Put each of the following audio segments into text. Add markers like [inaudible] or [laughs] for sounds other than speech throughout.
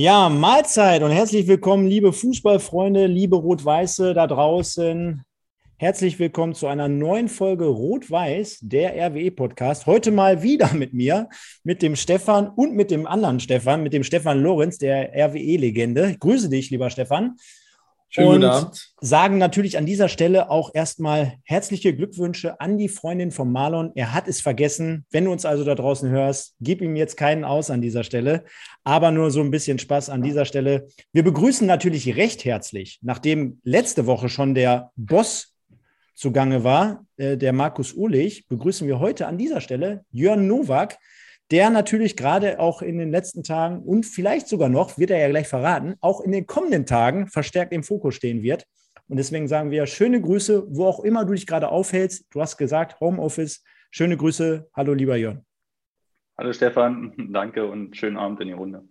Ja, Mahlzeit und herzlich willkommen, liebe Fußballfreunde, liebe Rot-Weiße da draußen. Herzlich willkommen zu einer neuen Folge Rot-Weiß, der RWE-Podcast. Heute mal wieder mit mir, mit dem Stefan und mit dem anderen Stefan, mit dem Stefan Lorenz, der RWE-Legende. Grüße dich, lieber Stefan. Schönen und Abend. sagen natürlich an dieser Stelle auch erstmal herzliche Glückwünsche an die Freundin von Marlon. Er hat es vergessen. Wenn du uns also da draußen hörst, gib ihm jetzt keinen aus an dieser Stelle, aber nur so ein bisschen Spaß an dieser Stelle. Wir begrüßen natürlich recht herzlich, nachdem letzte Woche schon der Boss zugange war, äh, der Markus Uhlich, begrüßen wir heute an dieser Stelle Jörn Nowak, der natürlich gerade auch in den letzten Tagen und vielleicht sogar noch, wird er ja gleich verraten, auch in den kommenden Tagen verstärkt im Fokus stehen wird. Und deswegen sagen wir schöne Grüße, wo auch immer du dich gerade aufhältst. Du hast gesagt, Homeoffice. Schöne Grüße. Hallo, lieber Jörn. Hallo, Stefan. [laughs] Danke und schönen Abend in die Runde.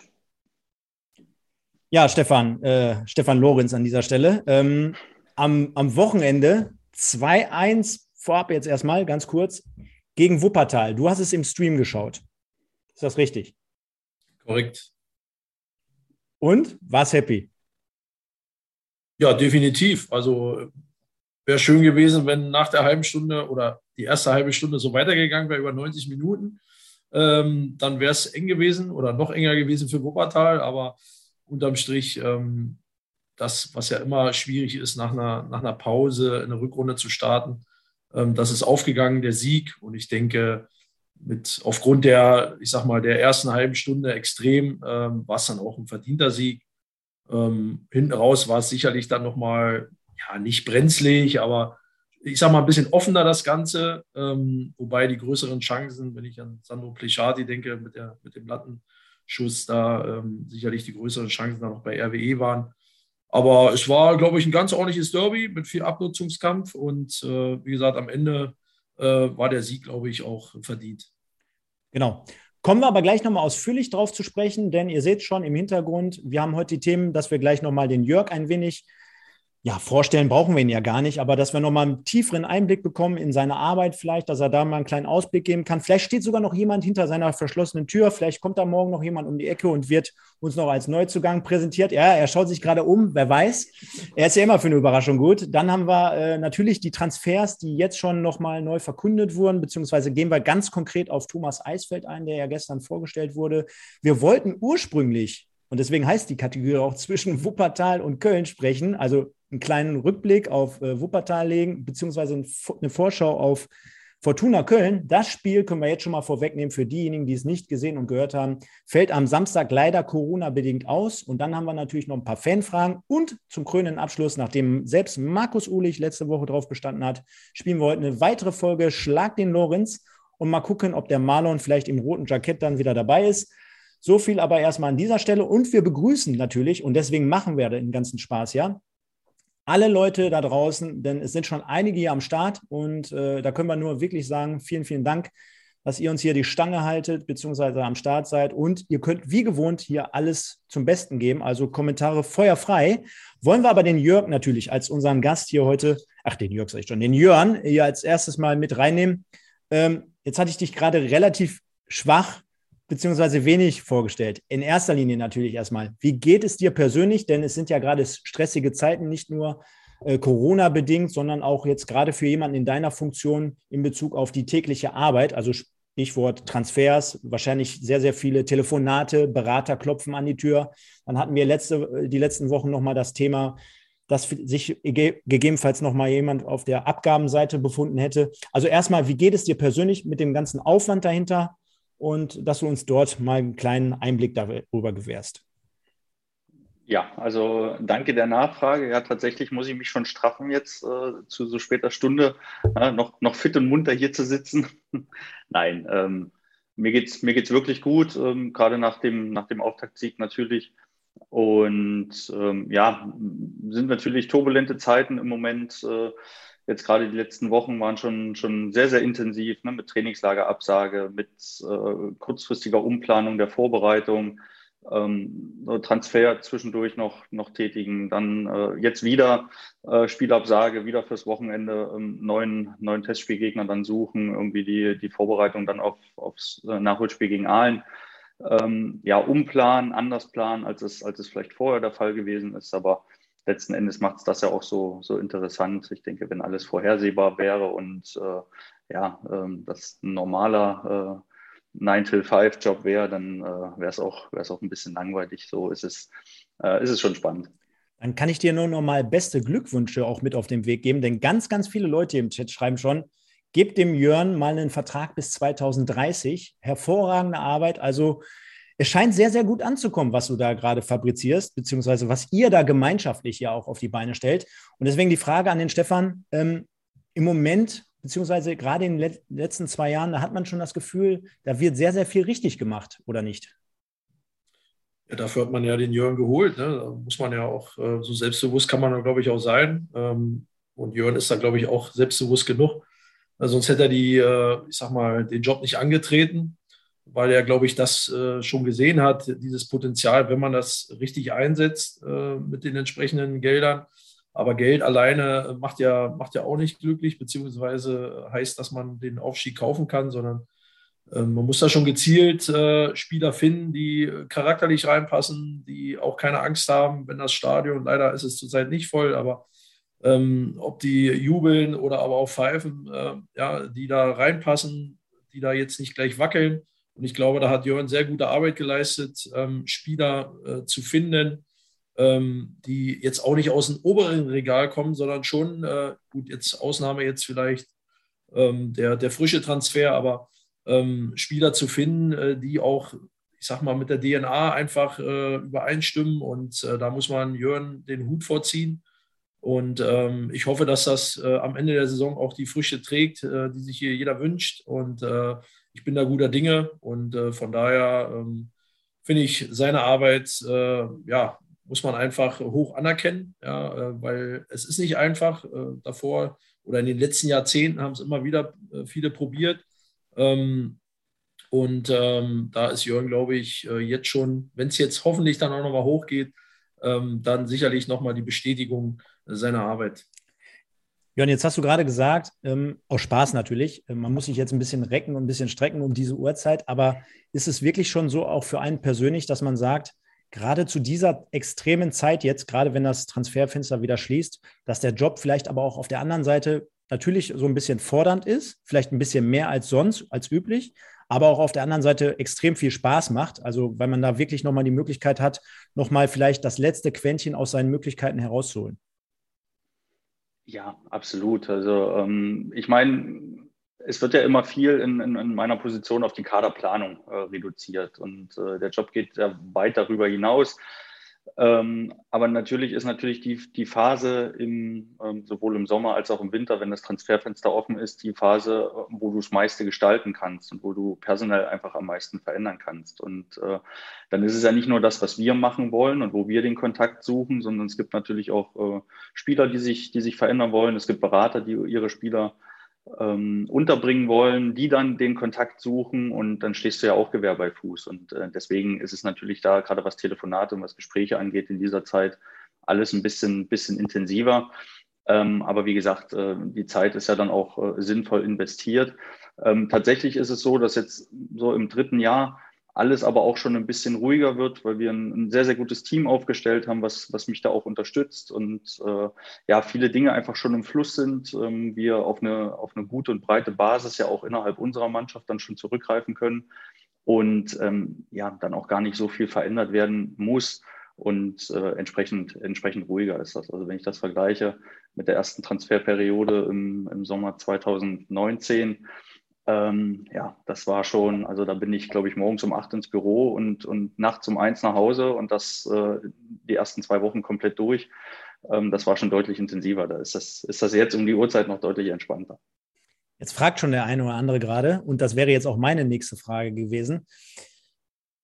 Ja, Stefan, äh, Stefan Lorenz an dieser Stelle. Ähm, am, am Wochenende 2-1 vorab jetzt erstmal, ganz kurz, gegen Wuppertal. Du hast es im Stream geschaut. Ist das richtig? Korrekt. Und war's happy? Ja, definitiv. Also wäre schön gewesen, wenn nach der halben Stunde oder die erste halbe Stunde so weitergegangen wäre, über 90 Minuten. Ähm, dann wäre es eng gewesen oder noch enger gewesen für Wuppertal. Aber unterm Strich, ähm, das, was ja immer schwierig ist, nach einer, nach einer Pause eine Rückrunde zu starten, ähm, das ist aufgegangen, der Sieg. Und ich denke, mit aufgrund der, ich sag mal, der ersten halben Stunde extrem, ähm, war es dann auch ein verdienter Sieg. Ähm, hinten raus war es sicherlich dann nochmal, ja, nicht brenzlig, aber ich sag mal, ein bisschen offener das Ganze, ähm, wobei die größeren Chancen, wenn ich an Sandro Plichati denke, mit, der, mit dem Lattenschuss, da ähm, sicherlich die größeren Chancen dann noch bei RWE waren. Aber es war, glaube ich, ein ganz ordentliches Derby mit viel Abnutzungskampf und äh, wie gesagt, am Ende war der Sieg, glaube ich, auch verdient. Genau. Kommen wir aber gleich nochmal ausführlich drauf zu sprechen, denn ihr seht schon im Hintergrund, wir haben heute die Themen, dass wir gleich nochmal den Jörg ein wenig ja, vorstellen brauchen wir ihn ja gar nicht, aber dass wir nochmal einen tieferen Einblick bekommen in seine Arbeit vielleicht, dass er da mal einen kleinen Ausblick geben kann. Vielleicht steht sogar noch jemand hinter seiner verschlossenen Tür, vielleicht kommt da morgen noch jemand um die Ecke und wird uns noch als Neuzugang präsentiert. Ja, er schaut sich gerade um, wer weiß. Er ist ja immer für eine Überraschung gut. Dann haben wir äh, natürlich die Transfers, die jetzt schon nochmal neu verkündet wurden, beziehungsweise gehen wir ganz konkret auf Thomas Eisfeld ein, der ja gestern vorgestellt wurde. Wir wollten ursprünglich und deswegen heißt die Kategorie auch zwischen Wuppertal und Köln sprechen. Also einen kleinen Rückblick auf äh, Wuppertal legen, beziehungsweise eine Vorschau auf Fortuna Köln. Das Spiel können wir jetzt schon mal vorwegnehmen für diejenigen, die es nicht gesehen und gehört haben. Fällt am Samstag leider Corona-bedingt aus. Und dann haben wir natürlich noch ein paar Fanfragen. Und zum krönenden Abschluss, nachdem selbst Markus Uhlich letzte Woche drauf bestanden hat, spielen wir heute eine weitere Folge Schlag den Lorenz und mal gucken, ob der Marlon vielleicht im roten Jackett dann wieder dabei ist. So viel aber erstmal an dieser Stelle. Und wir begrüßen natürlich, und deswegen machen wir den ganzen Spaß ja, alle Leute da draußen, denn es sind schon einige hier am Start und äh, da können wir nur wirklich sagen, vielen, vielen Dank, dass ihr uns hier die Stange haltet, beziehungsweise am Start seid und ihr könnt wie gewohnt hier alles zum Besten geben, also Kommentare feuerfrei. Wollen wir aber den Jörg natürlich als unseren Gast hier heute, ach, den Jörg sag ich schon, den Jörn hier als erstes mal mit reinnehmen. Ähm, jetzt hatte ich dich gerade relativ schwach beziehungsweise wenig vorgestellt. In erster Linie natürlich erstmal. Wie geht es dir persönlich? Denn es sind ja gerade stressige Zeiten, nicht nur äh, Corona-bedingt, sondern auch jetzt gerade für jemanden in deiner Funktion in Bezug auf die tägliche Arbeit, also Stichwort Transfers, wahrscheinlich sehr, sehr viele Telefonate, Berater klopfen an die Tür. Dann hatten wir letzte, die letzten Wochen nochmal das Thema, dass sich gegebenenfalls nochmal jemand auf der Abgabenseite befunden hätte. Also erstmal, wie geht es dir persönlich mit dem ganzen Aufwand dahinter? Und dass du uns dort mal einen kleinen Einblick darüber gewährst. Ja, also danke der Nachfrage. Ja, tatsächlich muss ich mich schon straffen jetzt äh, zu so später Stunde, äh, noch, noch fit und munter hier zu sitzen. [laughs] Nein, ähm, mir geht es mir geht's wirklich gut, ähm, gerade nach dem, nach dem Auftaktsieg natürlich. Und ähm, ja, sind natürlich turbulente Zeiten im Moment. Äh, jetzt gerade die letzten Wochen waren schon, schon sehr, sehr intensiv ne, mit Trainingslagerabsage, mit äh, kurzfristiger Umplanung der Vorbereitung, ähm, Transfer zwischendurch noch, noch tätigen, dann äh, jetzt wieder äh, Spielabsage, wieder fürs Wochenende ähm, neuen, neuen Testspielgegner dann suchen, irgendwie die, die Vorbereitung dann auf, aufs äh, Nachholspiel gegen Aalen. ähm, ja, umplanen, anders planen, als es, als es vielleicht vorher der Fall gewesen ist. Aber letzten Endes macht es das ja auch so, so interessant. Ich denke, wenn alles vorhersehbar wäre und äh, ja, ähm, das ein normaler äh, 9-till-5-Job wäre, dann äh, wäre es auch, auch ein bisschen langweilig. So ist es, äh, ist es schon spannend. Dann kann ich dir nur noch mal beste Glückwünsche auch mit auf den Weg geben, denn ganz, ganz viele Leute im Chat schreiben schon, gebt dem Jörn mal einen Vertrag bis 2030. Hervorragende Arbeit. Also es scheint sehr, sehr gut anzukommen, was du da gerade fabrizierst, beziehungsweise was ihr da gemeinschaftlich ja auch auf die Beine stellt. Und deswegen die Frage an den Stefan, ähm, im Moment, beziehungsweise gerade in den letzten zwei Jahren, da hat man schon das Gefühl, da wird sehr, sehr viel richtig gemacht, oder nicht? Ja, dafür hat man ja den Jörn geholt. Ne? Da muss man ja auch, äh, so selbstbewusst kann man, glaube ich, auch sein. Ähm, und Jörn ist da, glaube ich, auch selbstbewusst genug. Also sonst hätte er die, äh, ich sag mal, den Job nicht angetreten, weil er, glaube ich, das äh, schon gesehen hat, dieses Potenzial, wenn man das richtig einsetzt äh, mit den entsprechenden Geldern. Aber Geld alleine macht ja, macht ja auch nicht glücklich, beziehungsweise heißt, dass man den Aufstieg kaufen kann, sondern ähm, man muss da schon gezielt Spieler finden, die charakterlich reinpassen, die auch keine Angst haben, wenn das Stadion, leider ist es zurzeit nicht voll, aber ähm, ob die jubeln oder aber auch pfeifen, äh, ja, die da reinpassen, die da jetzt nicht gleich wackeln. Und ich glaube, da hat Jörn sehr gute Arbeit geleistet, ähm, Spieler äh, zu finden, ähm, die jetzt auch nicht aus dem oberen Regal kommen, sondern schon, äh, gut, jetzt Ausnahme jetzt vielleicht ähm, der, der frische Transfer, aber ähm, Spieler zu finden, äh, die auch, ich sag mal, mit der DNA einfach äh, übereinstimmen. Und äh, da muss man Jörn den Hut vorziehen. Und ähm, ich hoffe, dass das äh, am Ende der Saison auch die Früchte trägt, äh, die sich hier jeder wünscht. Und äh, ich bin da guter Dinge. Und äh, von daher ähm, finde ich seine Arbeit, äh, ja, muss man einfach hoch anerkennen, ja, äh, weil es ist nicht einfach. davor oder in den letzten Jahrzehnten haben es immer wieder viele probiert. Ähm, und ähm, da ist Jörn, glaube ich, jetzt schon, wenn es jetzt hoffentlich dann auch nochmal hochgeht, ähm, dann sicherlich nochmal die Bestätigung seiner Arbeit. Jörn, jetzt hast du gerade gesagt, ähm, aus Spaß natürlich, äh, man muss sich jetzt ein bisschen recken und ein bisschen strecken um diese Uhrzeit, aber ist es wirklich schon so auch für einen persönlich, dass man sagt, gerade zu dieser extremen Zeit jetzt, gerade wenn das Transferfenster wieder schließt, dass der Job vielleicht aber auch auf der anderen Seite natürlich so ein bisschen fordernd ist, vielleicht ein bisschen mehr als sonst, als üblich, aber auch auf der anderen Seite extrem viel Spaß macht. Also weil man da wirklich nochmal die Möglichkeit hat, nochmal vielleicht das letzte Quäntchen aus seinen Möglichkeiten herauszuholen. Ja, absolut. Also ähm, ich meine, es wird ja immer viel in, in, in meiner Position auf die Kaderplanung äh, reduziert und äh, der Job geht ja weit darüber hinaus. Ähm, aber natürlich ist natürlich die, die Phase im, ähm, sowohl im Sommer als auch im Winter, wenn das Transferfenster offen ist, die Phase, äh, wo du das meiste gestalten kannst und wo du personell einfach am meisten verändern kannst. Und äh, dann ist es ja nicht nur das, was wir machen wollen und wo wir den Kontakt suchen, sondern es gibt natürlich auch äh, Spieler, die sich, die sich verändern wollen. Es gibt Berater, die ihre Spieler ähm, unterbringen wollen, die dann den Kontakt suchen und dann stehst du ja auch Gewehr bei Fuß. Und äh, deswegen ist es natürlich da, gerade was Telefonate und was Gespräche angeht, in dieser Zeit alles ein bisschen, bisschen intensiver. Ähm, aber wie gesagt, äh, die Zeit ist ja dann auch äh, sinnvoll investiert. Ähm, tatsächlich ist es so, dass jetzt so im dritten Jahr alles aber auch schon ein bisschen ruhiger wird, weil wir ein, ein sehr, sehr gutes Team aufgestellt haben, was, was mich da auch unterstützt und äh, ja, viele Dinge einfach schon im Fluss sind. Ähm, wir auf eine, auf eine gute und breite Basis ja auch innerhalb unserer Mannschaft dann schon zurückgreifen können und ähm, ja, dann auch gar nicht so viel verändert werden muss und äh, entsprechend, entsprechend ruhiger ist das. Also wenn ich das vergleiche mit der ersten Transferperiode im, im Sommer 2019, ähm, ja, das war schon, also da bin ich, glaube ich, morgens um acht ins Büro und, und nachts um eins nach Hause und das äh, die ersten zwei Wochen komplett durch. Ähm, das war schon deutlich intensiver. Da ist das, ist das jetzt um die Uhrzeit noch deutlich entspannter. Jetzt fragt schon der eine oder andere gerade, und das wäre jetzt auch meine nächste Frage gewesen.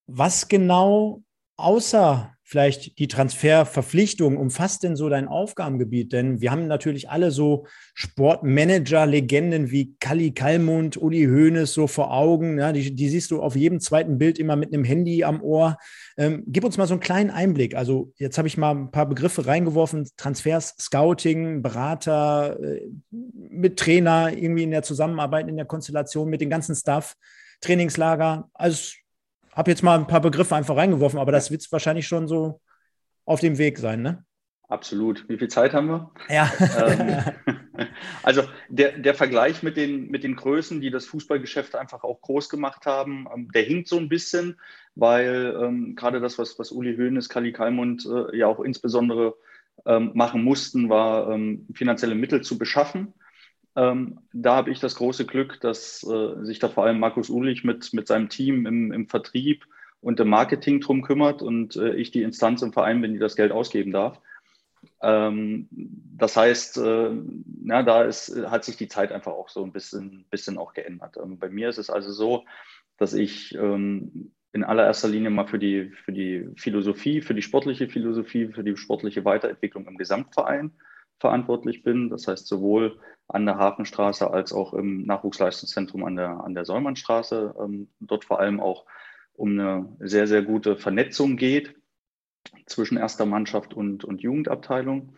Was genau außer vielleicht die Transferverpflichtung umfasst denn so dein Aufgabengebiet? Denn wir haben natürlich alle so Sportmanager-Legenden wie Kalli Kalmund, Uli Hoeneß so vor Augen. Ja, die, die, siehst du auf jedem zweiten Bild immer mit einem Handy am Ohr. Ähm, gib uns mal so einen kleinen Einblick. Also jetzt habe ich mal ein paar Begriffe reingeworfen. Transfers, Scouting, Berater, äh, mit Trainer, irgendwie in der Zusammenarbeit, in der Konstellation mit dem ganzen Staff, Trainingslager. Also habe jetzt mal ein paar Begriffe einfach reingeworfen, aber das wird wahrscheinlich schon so auf dem Weg sein, ne? Absolut. Wie viel Zeit haben wir? Ja. Ähm, [laughs] also der, der Vergleich mit den, mit den Größen, die das Fußballgeschäft einfach auch groß gemacht haben, ähm, der hinkt so ein bisschen, weil ähm, gerade das, was, was Uli Hoeneß, Kali Kalmund äh, ja auch insbesondere ähm, machen mussten, war ähm, finanzielle Mittel zu beschaffen. Ähm, da habe ich das große Glück, dass äh, sich da vor allem Markus Ulich mit, mit seinem Team im, im Vertrieb und im Marketing drum kümmert und äh, ich die Instanz im Verein bin, die das Geld ausgeben darf. Ähm, das heißt, äh, na, da ist, hat sich die Zeit einfach auch so ein bisschen, bisschen auch geändert. Ähm, bei mir ist es also so, dass ich ähm, in allererster Linie mal für die, für die Philosophie, für die sportliche Philosophie, für die sportliche Weiterentwicklung im Gesamtverein verantwortlich bin. Das heißt, sowohl an der Hafenstraße als auch im Nachwuchsleistungszentrum an der, an der Säumannstraße. Ähm, dort vor allem auch um eine sehr, sehr gute Vernetzung geht zwischen erster Mannschaft und, und Jugendabteilung.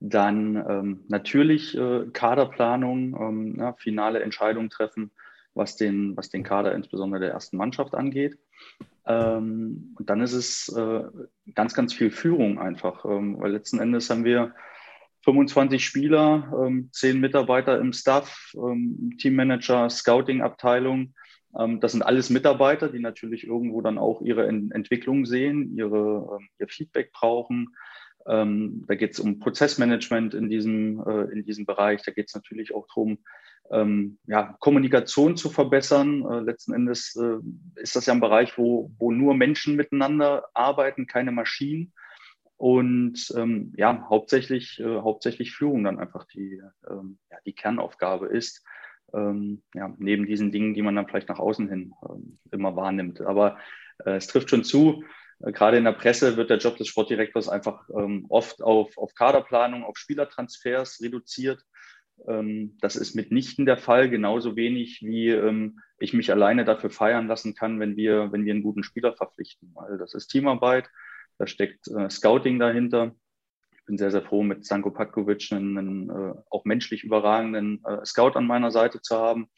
Dann ähm, natürlich äh, Kaderplanung, ähm, ja, finale Entscheidungen treffen, was den, was den Kader insbesondere der ersten Mannschaft angeht. Ähm, und dann ist es äh, ganz, ganz viel Führung einfach, ähm, weil letzten Endes haben wir 25 Spieler, ähm, 10 Mitarbeiter im Staff, ähm, Teammanager, Scouting-Abteilung. Ähm, das sind alles Mitarbeiter, die natürlich irgendwo dann auch ihre Ent Entwicklung sehen, ihre, ähm, ihr Feedback brauchen. Ähm, da geht es um Prozessmanagement in diesem, äh, in diesem Bereich. Da geht es natürlich auch darum, ähm, ja, Kommunikation zu verbessern. Äh, letzten Endes äh, ist das ja ein Bereich, wo, wo nur Menschen miteinander arbeiten, keine Maschinen. Und ähm, ja, hauptsächlich, äh, hauptsächlich Führung dann einfach die, ähm, ja, die Kernaufgabe ist. Ähm, ja, neben diesen Dingen, die man dann vielleicht nach außen hin ähm, immer wahrnimmt. Aber äh, es trifft schon zu, äh, gerade in der Presse wird der Job des Sportdirektors einfach ähm, oft auf, auf Kaderplanung, auf Spielertransfers reduziert. Ähm, das ist mitnichten der Fall, genauso wenig wie ähm, ich mich alleine dafür feiern lassen kann, wenn wir, wenn wir einen guten Spieler verpflichten. Weil das ist Teamarbeit, da steckt äh, Scouting dahinter. Ich bin sehr, sehr froh, mit Sanko Patkovic einen, einen äh, auch menschlich überragenden äh, Scout an meiner Seite zu haben.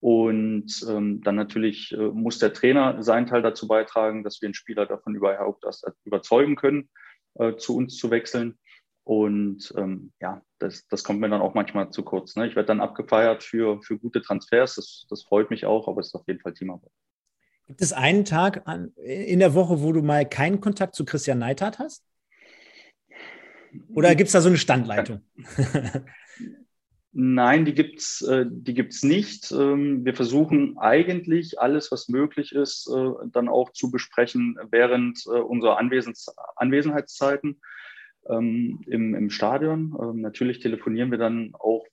Und ähm, dann natürlich äh, muss der Trainer seinen Teil dazu beitragen, dass wir einen Spieler davon überhaupt erst überzeugen können, äh, zu uns zu wechseln. Und ähm, ja, das, das kommt mir dann auch manchmal zu kurz. Ne? Ich werde dann abgefeiert für, für gute Transfers. Das, das freut mich auch, aber es ist auf jeden Fall Teamarbeit. Gibt es einen Tag an, in der Woche, wo du mal keinen Kontakt zu Christian Neidhardt hast? Oder gibt es da so eine Standleitung? [laughs] Nein, die gibt es äh, die gibt's nicht. Ähm, wir versuchen eigentlich alles, was möglich ist, äh, dann auch zu besprechen während äh, unserer Anwesens Anwesenheitszeiten ähm, im, im Stadion. Ähm, natürlich telefonieren wir dann auch,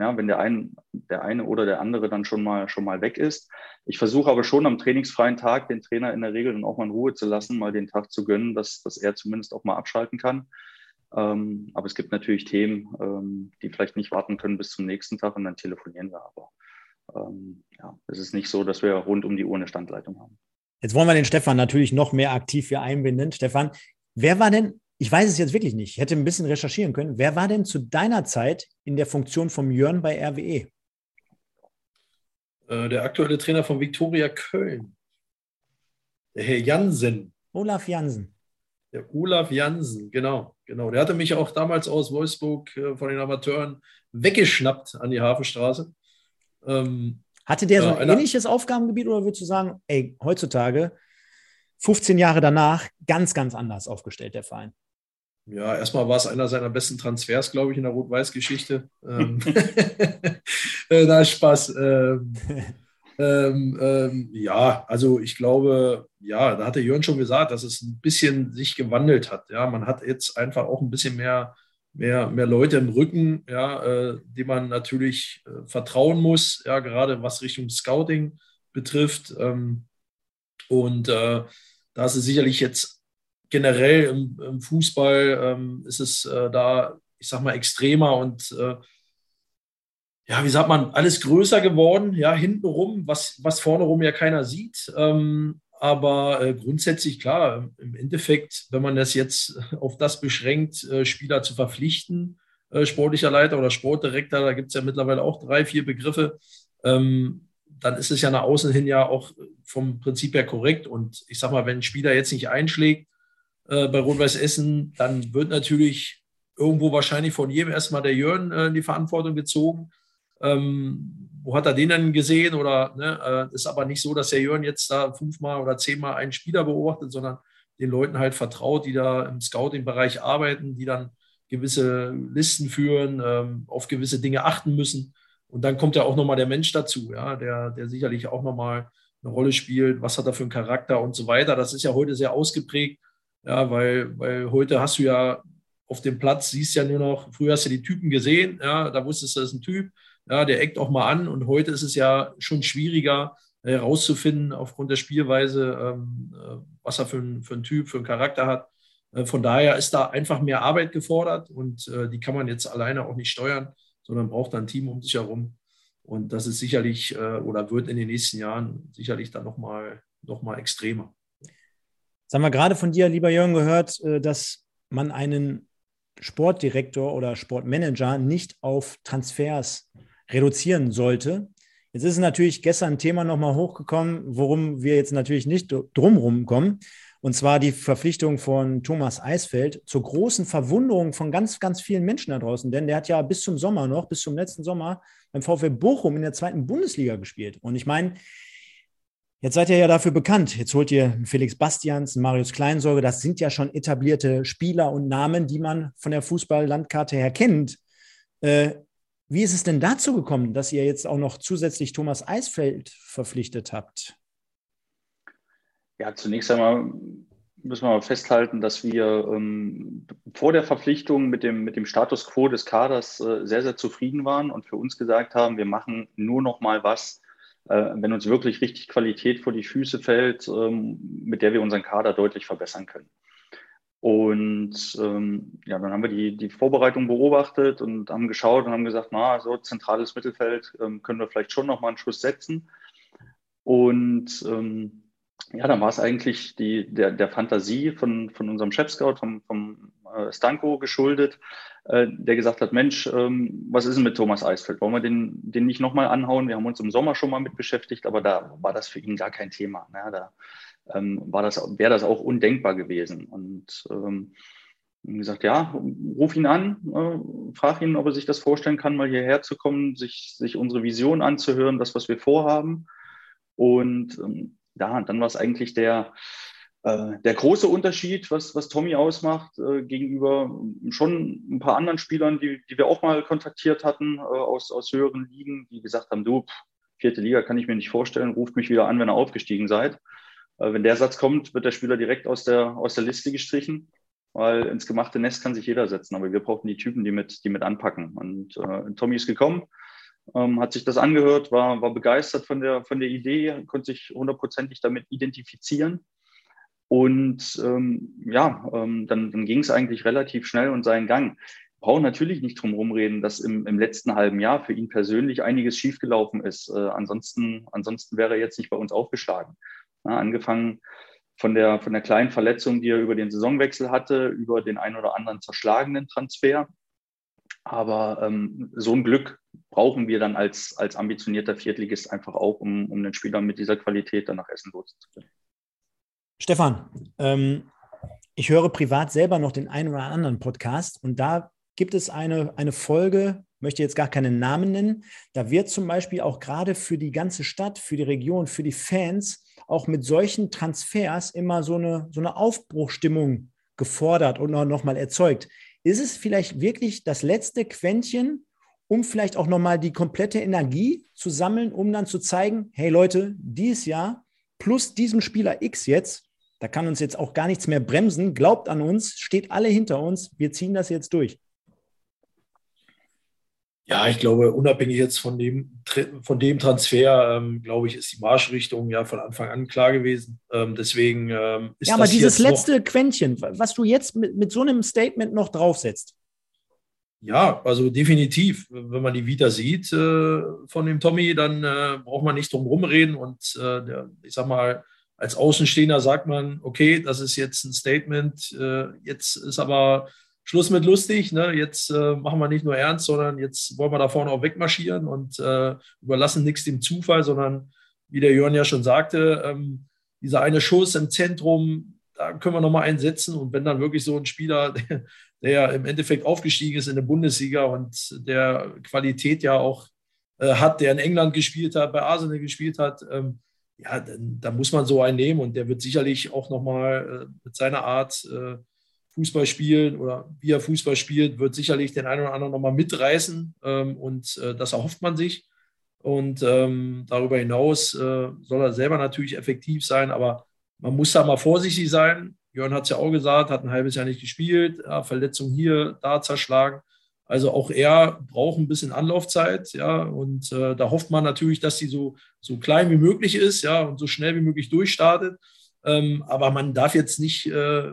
ja, wenn der, ein, der eine oder der andere dann schon mal, schon mal weg ist. Ich versuche aber schon am trainingsfreien Tag den Trainer in der Regel dann auch mal in Ruhe zu lassen, mal den Tag zu gönnen, dass, dass er zumindest auch mal abschalten kann. Ähm, aber es gibt natürlich Themen, ähm, die vielleicht nicht warten können bis zum nächsten Tag und dann telefonieren wir. Aber ähm, ja, es ist nicht so, dass wir rund um die Uhr eine Standleitung haben. Jetzt wollen wir den Stefan natürlich noch mehr aktiv hier einbinden. Stefan, wer war denn ich weiß es jetzt wirklich nicht. Ich hätte ein bisschen recherchieren können. Wer war denn zu deiner Zeit in der Funktion vom Jörn bei RWE? Äh, der aktuelle Trainer von Viktoria Köln. Der Herr Jansen. Olaf Jansen. Der Olaf Jansen, genau, genau. Der hatte mich auch damals aus Wolfsburg äh, von den Amateuren weggeschnappt an die Hafenstraße. Ähm, hatte der so ein äh, ähnliches Aufgabengebiet oder würdest du sagen, ey, heutzutage, 15 Jahre danach, ganz, ganz anders aufgestellt, der Verein? Ja, erstmal war es einer seiner besten Transfers, glaube ich, in der Rot-Weiß-Geschichte. ähm, [laughs] [laughs] äh, na, Spaß. Ähm, ähm, ähm, ja, also ich glaube, ja, da hat der Jörn schon gesagt, dass es ein bisschen sich gewandelt hat. Ja, man hat jetzt einfach auch ein bisschen mehr, mehr, mehr Leute im Rücken, ja, äh, die man natürlich äh, vertrauen muss, ja, gerade was Richtung Scouting betrifft. Ähm, und äh, da ist es sicherlich jetzt generell im, im Fußball ähm, ist es äh, da, ich sag mal, extremer und äh, ja, wie sagt man, alles größer geworden, ja, hintenrum, was, was vorne rum ja keiner sieht. Ähm, aber äh, grundsätzlich klar, im Endeffekt, wenn man das jetzt [laughs] auf das beschränkt, äh, Spieler zu verpflichten, äh, sportlicher Leiter oder Sportdirektor, da gibt es ja mittlerweile auch drei, vier Begriffe, ähm, dann ist es ja nach außen hin ja auch vom Prinzip her korrekt. Und ich sag mal, wenn ein Spieler jetzt nicht einschlägt äh, bei Rot-Weiß Essen, dann wird natürlich irgendwo wahrscheinlich von jedem erstmal der Jörn äh, in die Verantwortung gezogen. Ähm, wo hat er den denn gesehen? Oder ne, äh, ist aber nicht so, dass der Jörn jetzt da fünfmal oder zehnmal einen Spieler beobachtet, sondern den Leuten halt vertraut, die da im Scouting-Bereich arbeiten, die dann gewisse Listen führen, ähm, auf gewisse Dinge achten müssen. Und dann kommt ja auch nochmal der Mensch dazu, ja, der, der sicherlich auch nochmal eine Rolle spielt. Was hat er für einen Charakter und so weiter. Das ist ja heute sehr ausgeprägt, ja, weil, weil heute hast du ja auf dem Platz, siehst ja nur noch, früher hast du die Typen gesehen, ja, da wusstest du, das ist ein Typ, ja, der eckt auch mal an. Und heute ist es ja schon schwieriger herauszufinden, aufgrund der Spielweise, ähm, äh, was er für ein, für ein Typ, für einen Charakter hat. Äh, von daher ist da einfach mehr Arbeit gefordert und äh, die kann man jetzt alleine auch nicht steuern, sondern braucht ein Team um sich herum. Und das ist sicherlich oder wird in den nächsten Jahren sicherlich dann nochmal noch mal extremer. Jetzt haben wir gerade von dir, lieber Jürgen, gehört, dass man einen Sportdirektor oder Sportmanager nicht auf Transfers reduzieren sollte. Jetzt ist natürlich gestern ein Thema nochmal hochgekommen, worum wir jetzt natürlich nicht drumherum kommen. Und zwar die Verpflichtung von Thomas Eisfeld zur großen Verwunderung von ganz, ganz vielen Menschen da draußen. Denn der hat ja bis zum Sommer noch, bis zum letzten Sommer beim VfL Bochum in der zweiten Bundesliga gespielt. Und ich meine, jetzt seid ihr ja dafür bekannt. Jetzt holt ihr Felix Bastians, Marius Kleinsorge. Das sind ja schon etablierte Spieler und Namen, die man von der Fußball-Landkarte her kennt. Äh, wie ist es denn dazu gekommen, dass ihr jetzt auch noch zusätzlich Thomas Eisfeld verpflichtet habt? Ja, zunächst einmal müssen wir festhalten, dass wir ähm, vor der Verpflichtung mit dem, mit dem Status quo des Kaders äh, sehr, sehr zufrieden waren und für uns gesagt haben, wir machen nur noch mal was, wenn uns wirklich richtig Qualität vor die Füße fällt, ähm, mit der wir unseren Kader deutlich verbessern können. Und ähm, ja, dann haben wir die, die Vorbereitung beobachtet und haben geschaut und haben gesagt, na, so zentrales Mittelfeld ähm, können wir vielleicht schon noch mal einen Schuss setzen. Und ähm, ja, dann war es eigentlich die, der, der Fantasie von, von unserem Chef-Scout, vom, vom äh, Stanko geschuldet, äh, der gesagt hat, Mensch, ähm, was ist denn mit Thomas Eisfeld? Wollen wir den, den nicht nochmal anhauen? Wir haben uns im Sommer schon mal mit beschäftigt, aber da war das für ihn gar kein Thema. Ne? Da ähm, war das, wäre das auch undenkbar gewesen. Und ähm, gesagt, ja, ruf ihn an, äh, frag ihn, ob er sich das vorstellen kann, mal hierher zu kommen, sich, sich unsere Vision anzuhören, das, was wir vorhaben. Und ähm, ja, dann war es eigentlich der, äh, der große Unterschied, was, was Tommy ausmacht, äh, gegenüber schon ein paar anderen Spielern, die, die wir auch mal kontaktiert hatten äh, aus, aus höheren Ligen, die gesagt haben, du, vierte Liga kann ich mir nicht vorstellen, ruft mich wieder an, wenn ihr aufgestiegen seid. Äh, wenn der Satz kommt, wird der Spieler direkt aus der, aus der Liste gestrichen, weil ins gemachte Nest kann sich jeder setzen. Aber wir brauchen die Typen, die mit, die mit anpacken. Und äh, Tommy ist gekommen, ähm, hat sich das angehört, war, war begeistert von der, von der Idee, konnte sich hundertprozentig damit identifizieren. Und ähm, ja, ähm, dann, dann ging es eigentlich relativ schnell und seinen Gang. Brauchen natürlich nicht drum rumreden, dass im, im letzten halben Jahr für ihn persönlich einiges schiefgelaufen ist. Äh, ansonsten, ansonsten wäre er jetzt nicht bei uns aufgeschlagen. Ja, angefangen von der, von der kleinen Verletzung, die er über den Saisonwechsel hatte, über den ein oder anderen zerschlagenen Transfer. Aber ähm, so ein Glück brauchen wir dann als, als ambitionierter Viertligist einfach auch, um, um den Spieler mit dieser Qualität dann nach Essen loszubringen. Stefan, ähm, ich höre privat selber noch den einen oder anderen Podcast und da gibt es eine, eine Folge, möchte jetzt gar keinen Namen nennen, da wird zum Beispiel auch gerade für die ganze Stadt, für die Region, für die Fans auch mit solchen Transfers immer so eine, so eine Aufbruchstimmung gefordert und nochmal erzeugt. Ist es vielleicht wirklich das letzte Quäntchen, um vielleicht auch nochmal die komplette Energie zu sammeln, um dann zu zeigen, hey Leute, dieses Jahr plus diesem Spieler X jetzt, da kann uns jetzt auch gar nichts mehr bremsen, glaubt an uns, steht alle hinter uns, wir ziehen das jetzt durch. Ja, ich glaube, unabhängig jetzt von dem, von dem Transfer, ähm, glaube ich, ist die Marschrichtung ja von Anfang an klar gewesen. Ähm, deswegen ähm, ist Ja, aber dieses letzte Quäntchen, was du jetzt mit, mit so einem Statement noch draufsetzt. Ja, also definitiv. Wenn man die Vita sieht äh, von dem Tommy, dann äh, braucht man nicht drum rumreden. Und äh, der, ich sag mal, als Außenstehender sagt man, okay, das ist jetzt ein Statement. Äh, jetzt ist aber Schluss mit lustig. Ne? Jetzt äh, machen wir nicht nur ernst, sondern jetzt wollen wir da vorne auch wegmarschieren und äh, überlassen nichts dem Zufall, sondern wie der Jörn ja schon sagte, ähm, dieser eine Schuss im Zentrum, da können wir nochmal einsetzen. Und wenn dann wirklich so ein Spieler, [laughs] der, der im Endeffekt aufgestiegen ist in der Bundesliga und der Qualität ja auch äh, hat, der in England gespielt hat, bei Arsenal gespielt hat, ähm, ja, da muss man so einen nehmen und der wird sicherlich auch nochmal äh, mit seiner Art äh, Fußball spielen oder wie er Fußball spielt, wird sicherlich den einen oder anderen nochmal mitreißen ähm, und äh, das erhofft man sich. Und ähm, darüber hinaus äh, soll er selber natürlich effektiv sein, aber man muss da mal vorsichtig sein. Jörn hat es ja auch gesagt, hat ein halbes Jahr nicht gespielt, ja, Verletzung hier, da zerschlagen. Also auch er braucht ein bisschen Anlaufzeit, ja, und äh, da hofft man natürlich, dass sie so, so klein wie möglich ist, ja, und so schnell wie möglich durchstartet. Ähm, aber man darf jetzt nicht äh,